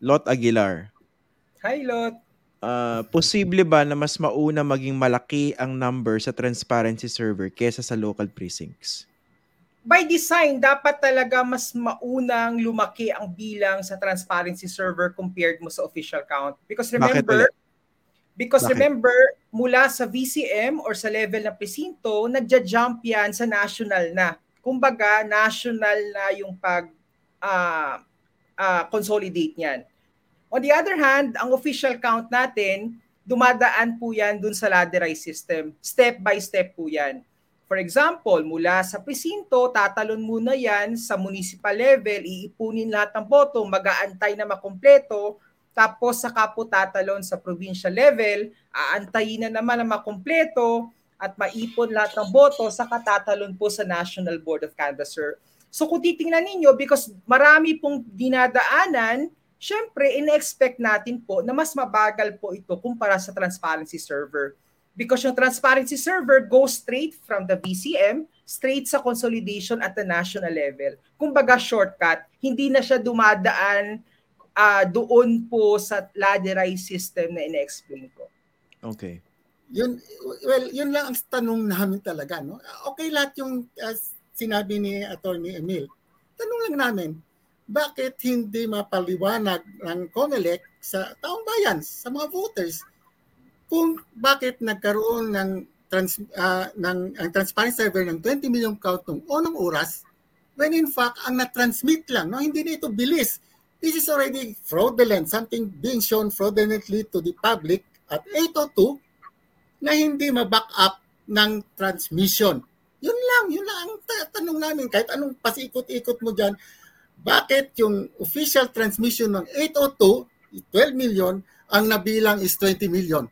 Lot Aguilar. Hi, Lot. Ah, posible ba na mas mauna maging malaki ang number sa transparency server kesa sa local precincts? by design, dapat talaga mas maunang lumaki ang bilang sa transparency server compared mo sa official count. Because remember, because Bakit? remember, mula sa VCM or sa level ng presinto, nagja-jump yan sa national na. Kumbaga, national na yung pag ah, ah, consolidate niyan. On the other hand, ang official count natin, dumadaan po yan dun sa ladderized system. Step by step po yan. For example, mula sa presinto, tatalon muna yan sa municipal level, iipunin lahat ng boto, mag-aantay na makumpleto, tapos saka po tatalon sa provincial level, aantayin na naman na makumpleto at maipon lahat ng boto, saka tatalon po sa National Board of Canvasser. So kung titingnan ninyo, because marami pong dinadaanan syempre, in-expect natin po na mas mabagal po ito kumpara sa transparency server. Because yung transparency server goes straight from the VCM, straight sa consolidation at the national level. Kumbaga shortcut, hindi na siya dumadaan uh, doon po sa ladderized system na ina-explain ko. Okay. Yun, well, yun lang ang tanong namin talaga. No? Okay lahat yung uh, sinabi ni Attorney Emil. Tanong lang namin, bakit hindi mapaliwanag ng COMELEC sa taong bayan, sa mga voters, kung bakit nagkaroon ng trans, uh, ng ang transparent server ng 20 million count ng unang oras when in fact ang na-transmit lang no? Hindi na ito bilis. This is already fraudulent something being shown fraudulently to the public at 802 na hindi ma-back up ng transmission. Yun lang yun lang ang tanong namin. Kahit anong pasikot-ikot mo diyan bakit yung official transmission ng 802 12 million ang nabilang is 20 million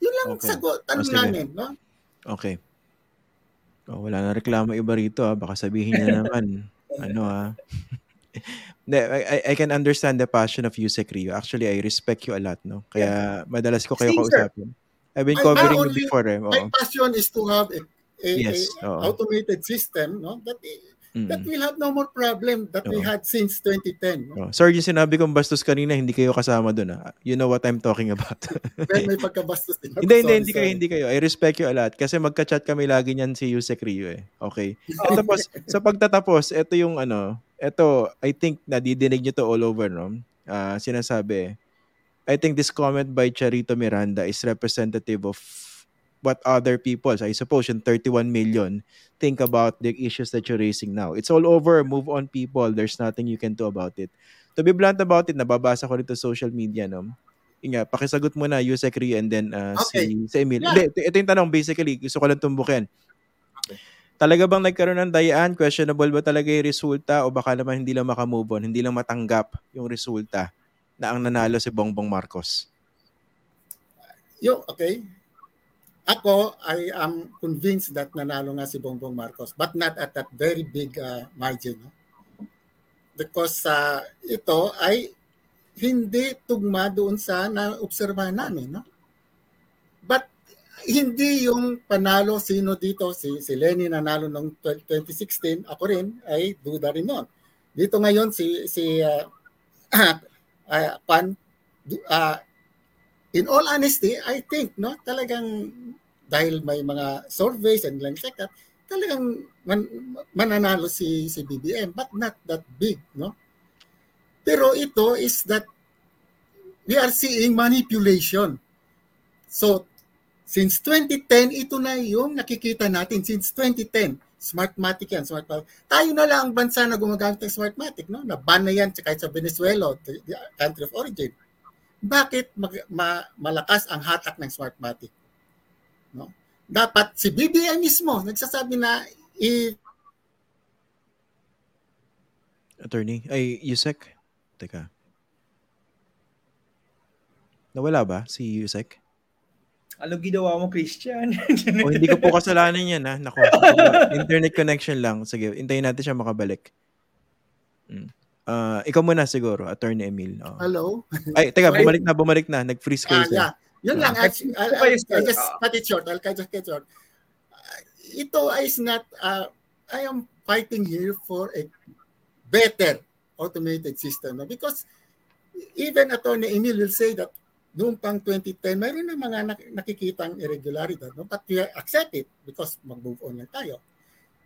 yun lang okay. sagot tanong oh, namin, no? Okay. Oh, wala na reklamo iba rito ah. Baka sabihin niya naman, ano ah. I, I can understand the passion of Yusek Rio. Actually, I respect you a lot, no? Kaya madalas ko kayo kausapin. I've been covering you before eh. My passion is to have a, a, yes, a automated system, no? That mm-hmm. that will have no more problem that Oo. we had since 2010. No? Oh. Sorry, yung sinabi kong bastos kanina, hindi kayo kasama doon. Ah. You know what I'm talking about. well, may pagkabastos din. hindi, hindi, hindi kayo, hindi kayo. I respect you a lot kasi magka-chat kami lagi niyan si Yusek Rio eh. Okay. Oh. Tapos, sa pagtatapos, ito yung ano, ito, I think nadidinig niyo to all over, no? Uh, sinasabi, I think this comment by Charito Miranda is representative of what other people, I suppose yung 31 million, think about the issues that you're raising now. It's all over. Move on, people. There's nothing you can do about it. To be blunt about it, nababasa ko rito social media, no? Inga, pakisagot mo na, Yusek Ri, and then uh, okay. si, si Emil. Yeah. Hindi, ito yung tanong, basically, gusto ko lang tumbukin. Okay. Talaga bang nagkaroon ng dayaan? Questionable ba talaga yung resulta? O baka naman hindi lang makamove on, hindi lang matanggap yung resulta na ang nanalo si Bongbong Marcos? Yo, okay. Ako, I am convinced that nanalo nga si Bongbong Marcos, but not at that very big uh, margin. No? Because uh, ito ay hindi tugma doon sa na-obserbahan namin. No? But hindi yung panalo sino dito, si, si Lenny nanalo noong 2016, ako rin ay duda rin noon. Dito ngayon si si uh, uh, Pan uh, in all honesty, I think, no, talagang dahil may mga surveys and like that, talagang man, mananalo si si BBM but not that big, no? Pero ito is that we are seeing manipulation. So since 2010 ito na yung nakikita natin since 2010. Smartmatic yan, Smartmatic. Tayo na lang ang bansa na gumagamit ng Smartmatic, no? Na ban na yan kahit sa Venezuela, the country of origin bakit mag, ma, malakas ang hatak ng Smartmatic? No? Dapat si BBM mismo nagsasabi na i Attorney, ay Yusek? Teka. Nawala ba si Yusek? Ano ginawa mo, Christian? o hindi ko po kasalanan yan, ha? Nako, internet connection lang. Sige, hintayin natin siya makabalik. Hmm. Uh, ikaw muna siguro, Attorney Emil. Oh. Hello? Ay, teka, bumalik na, bumalik na. Nag-freeze kayo. Uh, yeah. Yun lang. Actually, I'll, I'll, I'll just cut it short. I'll just cut it short. Uh, ito is not, uh, I am fighting here for a better automated system. No? Because even Attorney Emil will say that noong pang 2010, mayroon na mga nakikitang irregularity. No? But we accept it because mag-move on lang tayo.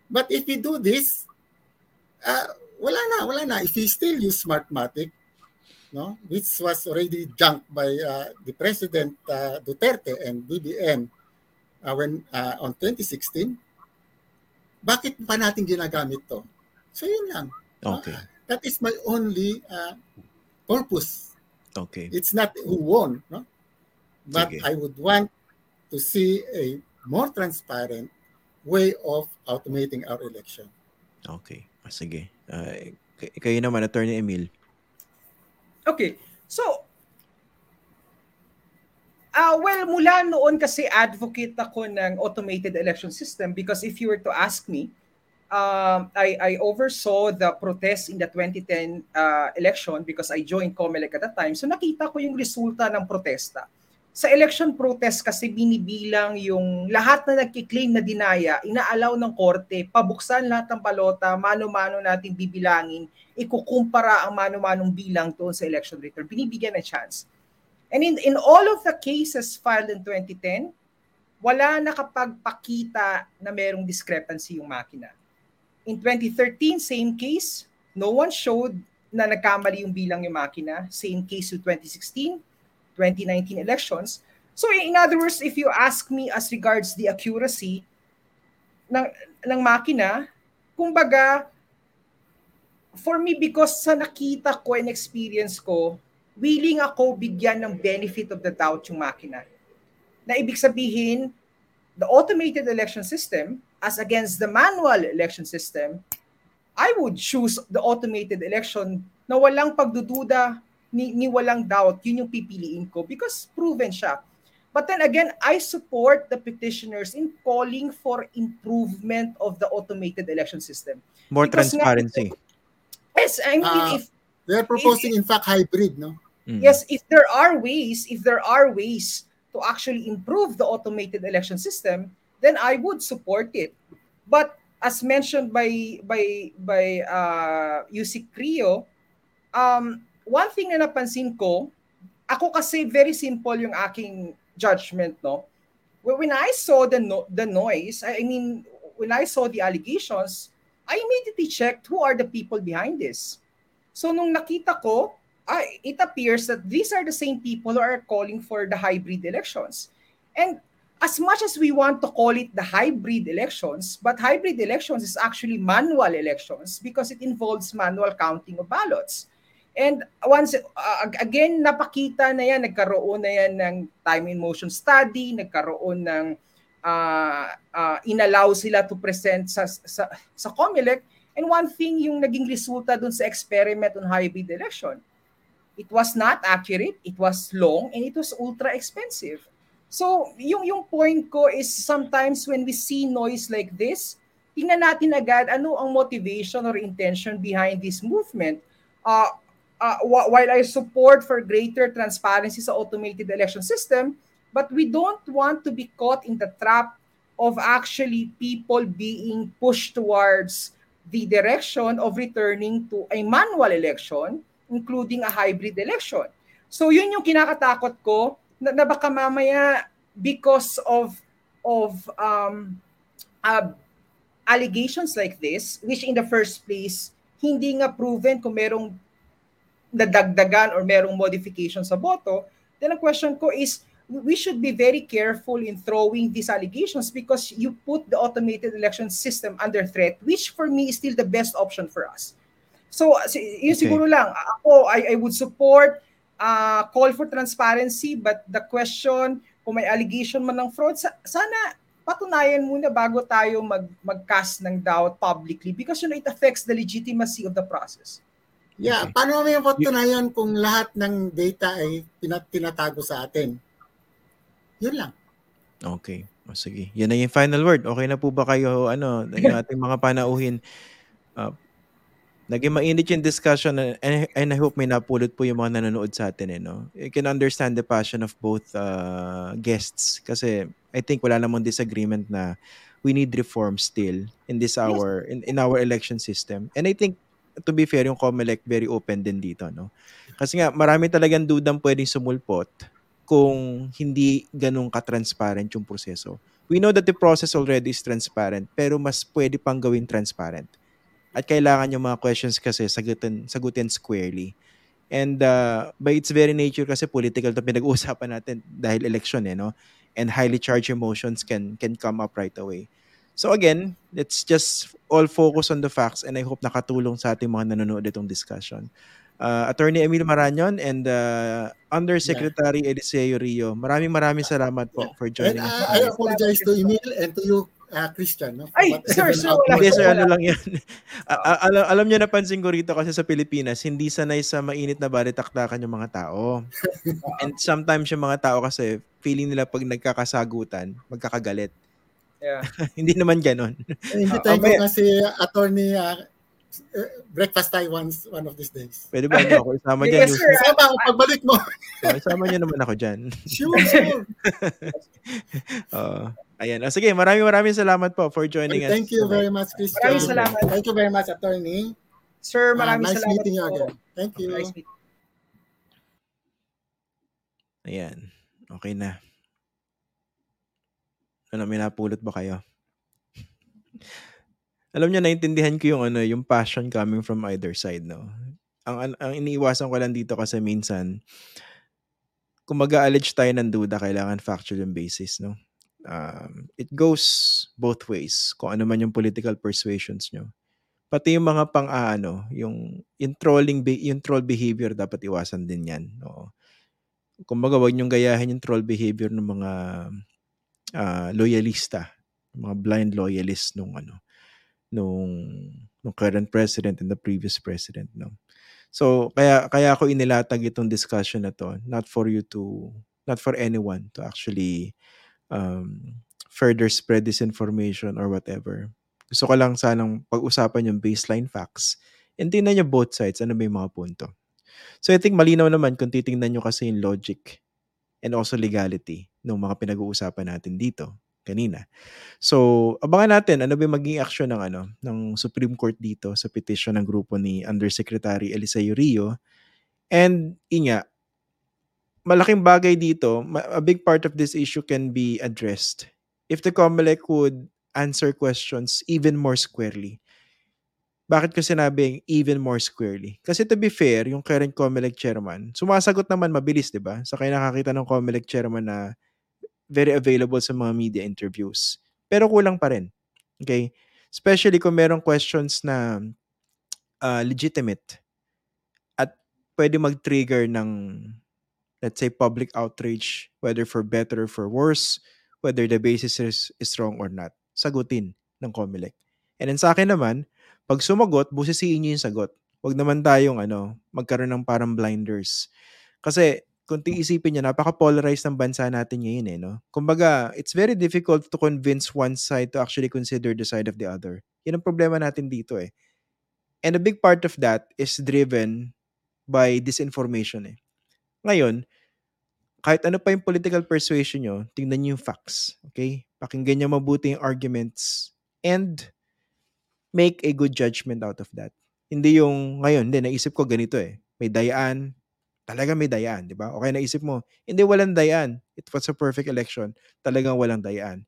But if we do this, uh, wala na, wala na. If he still use Smartmatic, no, which was already junked by uh, the President uh, Duterte and BBM uh, when uh, on 2016, bakit pa natin ginagamit to? So yun lang. Okay. Uh, that is my only uh, purpose. Okay. It's not who won, no? But Sige. I would want to see a more transparent way of automating our election. Okay. Ah, sige. Uh, kayo naman, Attorney Emil. Okay. So, uh, well, mula noon kasi advocate ako ng automated election system because if you were to ask me, um, I, I oversaw the protest in the 2010 uh, election because I joined COMELEC at that time. So nakita ko yung resulta ng protesta. Sa election protest kasi binibilang yung lahat na nagkiklaim na dinaya, inaalaw ng korte, pabuksan lahat ng balota, mano-mano natin bibilangin, ikukumpara ang mano-manong bilang doon sa election return. Binibigyan ng chance. And in, in all of the cases filed in 2010, wala nakapagpakita na merong discrepancy yung makina. In 2013, same case, no one showed na nagkamali yung bilang yung makina. Same case with 2016, 2019 elections. So in other words, if you ask me as regards the accuracy ng, ng makina, kumbaga, for me, because sa nakita ko and experience ko, willing ako bigyan ng benefit of the doubt yung makina. Na ibig sabihin, the automated election system as against the manual election system, I would choose the automated election na walang pagdududa ni, ni walang doubt, yun yung pipiliin ko because proven siya. But then again, I support the petitioners in calling for improvement of the automated election system. More Because nga- transparency. Yes, I mean, Ah. if We are proposing, in fact, hybrid, no? Mm. Yes, if there are ways, if there are ways to actually improve the automated election system, then I would support it. But as mentioned by by by uh, Yusik Crio, um, one thing na napansin ko, ako kasi very simple yung aking judgment, no? When I saw the no, the noise, I mean, when I saw the allegations, I immediately checked who are the people behind this. So nung nakita ko, I, it appears that these are the same people who are calling for the hybrid elections. And as much as we want to call it the hybrid elections, but hybrid elections is actually manual elections because it involves manual counting of ballots. And once uh, again napakita na yan nagkaroon na yan ng time in motion study, nagkaroon ng uh, uh, inallow sila to present sa sa sa COMELEC and one thing yung naging resulta dun sa experiment on hybrid election it was not accurate, it was long, and it was ultra expensive. So, yung, yung point ko is sometimes when we see noise like this, tingnan natin agad ano ang motivation or intention behind this movement. Uh, uh, wh- while I support for greater transparency sa automated election system, but we don't want to be caught in the trap of actually people being pushed towards the direction of returning to a manual election including a hybrid election. So yun yung kinakatakot ko na, na baka mamaya because of of um, uh, allegations like this, which in the first place hindi nga proven kung merong nadagdagan or merong modification sa boto, then ang question ko is we should be very careful in throwing these allegations because you put the automated election system under threat, which for me is still the best option for us. So, yun Okay. siguro lang. Ako, I, I would support uh, call for transparency, but the question, kung may allegation man ng fraud, sa- sana patunayan muna bago tayo mag, mag-cast ng doubt publicly because you know, it affects the legitimacy of the process. Yeah, Okay. paano may patunayan kung lahat ng data ay pinat- tinatago sa atin? Yun lang. Okay. O, sige. Yan na yung final word. Okay na po ba kayo, ano, yung ating mga panauhin? Uh, naging mainit yung discussion and, and I hope may napulot po yung mga nanonood sa atin. Eh, no? You can understand the passion of both uh, guests kasi I think wala namang disagreement na we need reform still in this our in, in our election system. And I think to be fair, yung COMELEC very open din dito, no? Kasi nga marami talagang dudang pwedeng sumulpot kung hindi ganun ka-transparent yung proseso. We know that the process already is transparent, pero mas pwede pang gawing transparent. At kailangan yung mga questions kasi sagutin, sagutin squarely. And uh, by its very nature kasi political to pinag-uusapan natin dahil election eh, no? And highly charged emotions can can come up right away. So again, let's just all focus on the facts and I hope nakatulong sa ating mga nanonood itong discussion. Uh, Attorney Emil Marañon and uh, Undersecretary Eliseo Rio, maraming maraming salamat po for And joining us. uh, I apologize to Emil and to you, uh, Christian. No, for Ay, sir, sir, wala Hindi sir, ano lang yan. A- alam, alam niyo napansin ko rito kasi sa Pilipinas, hindi sanay sa mainit na balitaktakan yung mga tao. And sometimes yung mga tao kasi, feeling nila pag nagkakasagutan, magkakagalit. Yeah. Hindi naman ganon. Eh, Hindi Ah, tayo ko kasi attorney uh, uh, breakfast tayo once one of these days. Pwede ba niyo ako isama Yes, dyan? sir. Sama ako pagbalik mo. Oh, isama niyo naman ako dyan. Sure, sure. Oo. ayan. Oh, sige, maraming maraming salamat po for joining us. Thank you tonight. very much, Christian. Maraming salamat. Thank you very much, attorney. Sir, Uh, maraming nice salamat meeting you again. Thank you. Nice meeting. Ayan. Okay na. Ano, may napulot ba kayo? Alam niyo, naintindihan ko yung ano, yung passion coming from either side, no? Ang, ang, ang iniiwasan ko lang dito kasi minsan, kung mag-allege tayo ng duda, kailangan factual yung basis, no? Um, it goes both ways, kung ano man yung political persuasions nyo. Pati yung mga pang ano, yung, yung trolling, yung troll behavior, dapat iwasan din yan. No? Kumbaga, wag niyong gayahin yung troll behavior ng mga ah, loyalista, mga blind loyalists nung ano, nung, nung current president and the previous president, no. So, kaya kaya ako inilatag itong discussion na to, not for you to not for anyone to actually um, further spread disinformation or whatever. Gusto ko lang sanang pag-usapan yung baseline facts and tingnan nyo both sides, ano ba yung mga punto. So I think malinaw naman kung titingnan nyo kasi yung logic and also legality ng mga pinag-uusapan natin dito kanina. So, abangan natin ano ba yung maging action ng ano ng Supreme Court dito sa petition ng grupo ni Undersecretary Eliseo Rio. And inya, malaking bagay dito, a big part of this issue can be addressed if the COMELEC would answer questions even more squarely. Bakit ko sinabing even more squarely? Kasi to be fair, yung current COMELEC chairman, sumasagot naman mabilis, di ba? Sa kayo nakakita ng COMELEC chairman na very available sa mga media interviews. Pero kulang pa rin. Okay? Especially kung merong questions na uh, legitimate at pwede mag-trigger ng let's say public outrage whether for better or for worse whether the basis is, is wrong or not sagutin ng COMELEC and then sa akin naman pag sumagot busisiin niyo yung sagot wag naman tayong ano magkaroon ng parang blinders kasi kung tiisipin niyo napaka-polarized ng bansa natin ngayon eh no kumbaga it's very difficult to convince one side to actually consider the side of the other yun ang problema natin dito eh And a big part of that is driven by disinformation eh. Ngayon, kahit ano pa yung political persuasion nyo, tingnan nyo yung facts. Okay? Pakinggan nyo mabuti yung arguments and make a good judgment out of that. Hindi yung, ngayon, hindi, naisip ko ganito eh. May dayaan, talaga may dayaan, di ba? Okay, naisip mo, hindi, walang dayaan. It was a perfect election. Talagang walang dayaan.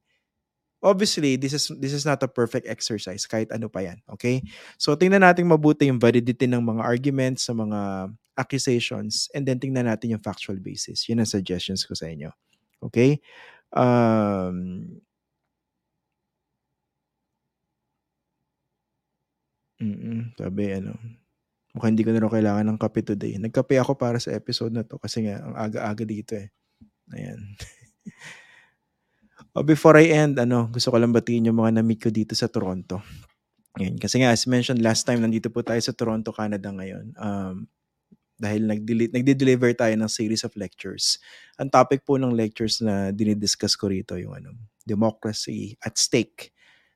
Obviously, this is this is not a perfect exercise kahit ano pa yan, okay? So tingnan natin mabuti yung validity ng mga arguments, sa mga accusations, and then tingnan natin yung factual basis. Yun ang suggestions ko sa inyo. Okay? Um, mm sabi ano, mukhang hindi ko na raw kailangan ng kape today. Nagkape ako para sa episode na to kasi nga ang aga-aga dito eh. Ayan. Oh, before I end, ano, gusto ko lang batiin yung mga na-meet ko dito sa Toronto. Ngayon, kasi nga, as mentioned last time, nandito po tayo sa Toronto, Canada ngayon. Um, dahil nagdeli- nagde-deliver tayo ng series of lectures. Ang topic po ng lectures na dinidiscuss ko rito, yung ano, democracy at stake.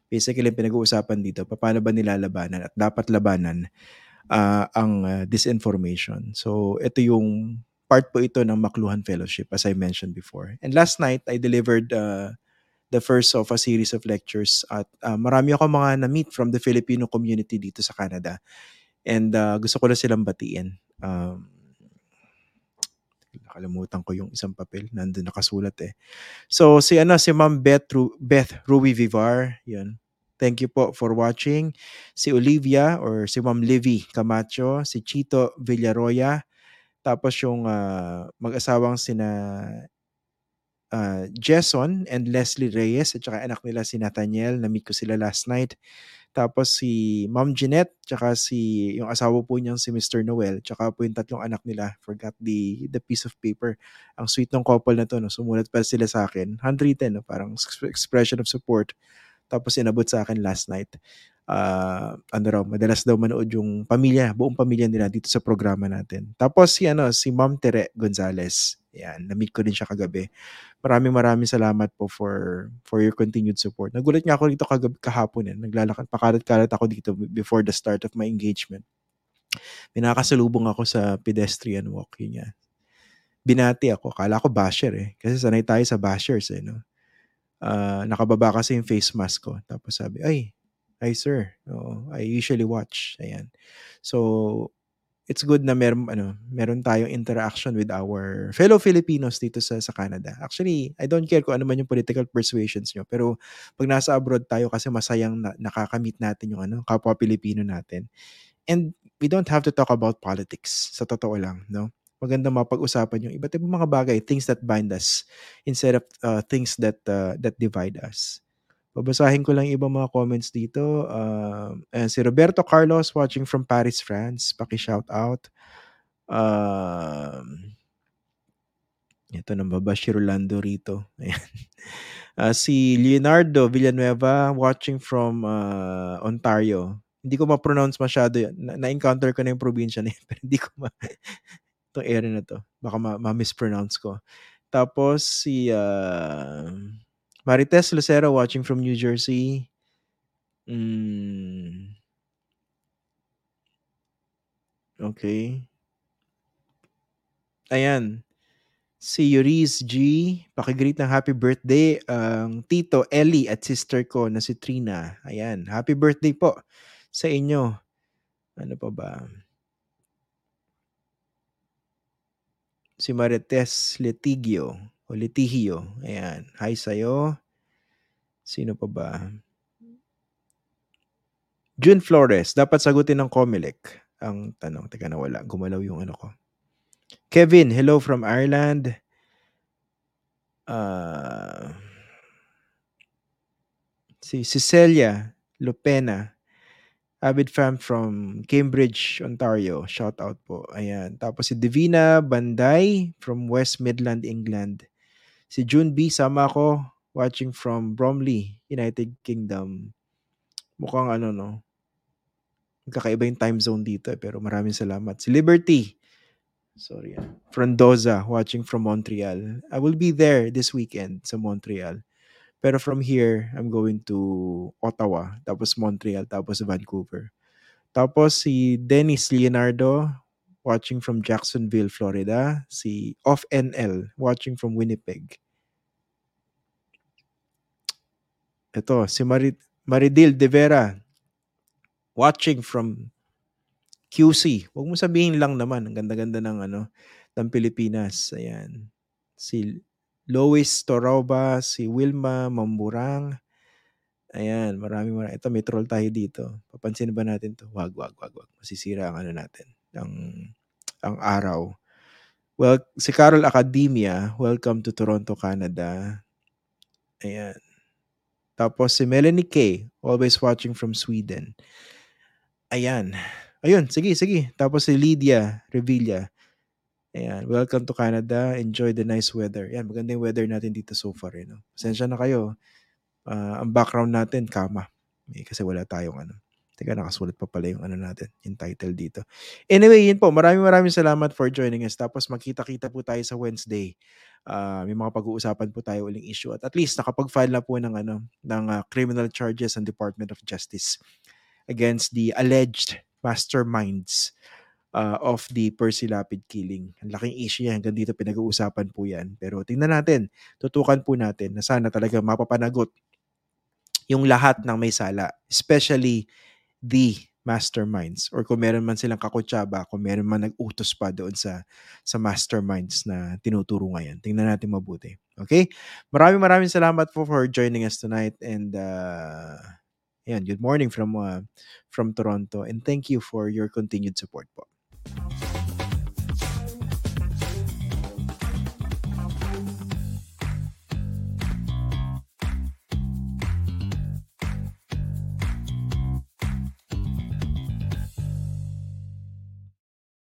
Basically, pinag-uusapan dito, paano ba nilalabanan at dapat labanan ah, ang ah, disinformation. So, ito yung part po ito ng Makluhan Fellowship, as I mentioned before. And last night, I delivered uh, the first of a series of lectures at uh, marami ako mga na-meet from the Filipino community dito sa Canada. And uh, gusto ko na silang batiin. Um, nakalimutan ko yung isang papel. Nandun nakasulat eh. So, si ano, si Ma'am Beth, Ru- Beth Rui Vivar, yun. Thank you po for watching. Si Olivia or si Ma'am Livy Camacho, si Chito Villaroya, tapos yung ah, mag-asawang sina ah, Jason and Leslie Reyes at saka anak nila si Nathaniel, na-meet ko sila last night. Tapos si Ma'am Jeanette, tsaka si yung asawa po niyang si Mr. Noel, tsaka po yung tatlong anak nila. Forgot the the piece of paper. Ang sweet ng couple na to, no? sumulat pa sila sa akin. Handwritten, no? parang ex- expression of support. Tapos inabot sa akin last night. Uh, ano raw, madalas daw manood yung pamilya, buong pamilya nila dito sa programa natin. Tapos si ano, si Ma'am Tere Gonzalez. Yan, na-meet ko din siya kagabi. Maraming maraming salamat po for for your continued support. Nagulat nga ako dito kagabi, kahapon eh. Naglalakad, pakalat-kalat ako dito before the start of my engagement. May nakakasalubong ako sa pedestrian walk. Yun yan. Binati ako. Kala ko basher eh. Kasi sanay tayo sa bashers eh. No? Uh, nakababa kasi yung face mask ko. Tapos sabi, ay, ay sir. Oo, I usually watch. Ayan. So, it's good na meron ano, meron tayong interaction with our fellow Filipinos dito sa sa Canada. Actually, I don't care kung ano man yung political persuasions nyo, pero pag nasa abroad tayo kasi masayang na, nakakamit natin yung ano, kapwa Pilipino natin. And we don't have to talk about politics, sa totoo lang, no? Maganda mapag-usapan yung iba't ibang mga bagay, things that bind us instead of uh, things that uh, that divide us. Babasahin ko lang ibang mga comments dito. Uh, si Roberto Carlos watching from Paris, France. Paki-shout out. Uh, ito nang baba si Rolando rito. Ayan. Uh, si Leonardo Villanueva watching from uh, Ontario. Hindi ko ma-pronounce masyado yun. Na- encounter ko na yung probinsya na yun, pero hindi ko ma... itong area na to. Baka ma- ma-mispronounce ko. Tapos si... Uh, Marites Lucero watching from New Jersey. Mm. Okay. Ayan. Si Yuriz G, pakigreet ng happy birthday ang um, tito Ellie at sister ko na si Trina. Ayan, happy birthday po sa inyo. Ano pa ba? Si Marites Letigio o Litigio. Ayan. Hi sa'yo. Sino pa ba? June Flores. Dapat sagutin ng Comelec. Ang tanong. Teka na wala. Gumalaw yung ano ko. Kevin. Hello from Ireland. Uh, si Cecilia Lupena. Avid fan from Cambridge, Ontario. Shout out po. Ayan. Tapos si Divina Banday from West Midland, England. Si June B, sama ako watching from Bromley, United Kingdom. Mukhang ano no, kakaiba yung time zone dito eh, pero maraming salamat. Si Liberty, sorry ah, Frondoza, watching from Montreal. I will be there this weekend sa Montreal. Pero from here, I'm going to Ottawa, tapos Montreal, tapos Vancouver. Tapos si Dennis Leonardo, watching from Jacksonville, Florida. Si Off NL, watching from Winnipeg. Ito, si Marid Maridil De Vera, watching from QC. Huwag mo sabihin lang naman, ang ganda-ganda ng ano, ng Pilipinas. Ayan. Si Lois Torauba, si Wilma Mamburang. Ayan, marami marami. Ito, may troll tayo dito. Papansin ba natin to? Wag, wag, wag, wag. Masisira ang ano natin ang ang araw. Well, si Carol Academia, welcome to Toronto, Canada. Ayan. Tapos si Melanie K, always watching from Sweden. Ayan. Ayun, sige, sige. Tapos si Lydia Revilla. Ayan, welcome to Canada. Enjoy the nice weather. Ayan, maganda yung weather natin dito so far. Eh, no? Pasensya na kayo. Uh, ang background natin, kama. Eh, kasi wala tayong ano. Teka, nakasulat pa pala yung ano natin, yung title dito. Anyway, yun po. Maraming maraming salamat for joining us. Tapos magkita-kita po tayo sa Wednesday. Uh, may mga pag-uusapan po tayo uling issue. At at least nakapag-file na po ng, ano, ng uh, criminal charges ang Department of Justice against the alleged masterminds uh, of the Percy Lapid killing. Ang laking issue yan. Hanggang dito pinag-uusapan po yan. Pero tingnan natin, tutukan po natin na sana talaga mapapanagot yung lahat ng may sala. Especially the masterminds or kung meron man silang kakutsaba, kung meron man nag-utos pa doon sa sa masterminds na tinuturo ngayon. Tingnan natin mabuti. Okay? Maraming maraming salamat po for joining us tonight and uh, yan, good morning from uh, from Toronto and thank you for your continued support po.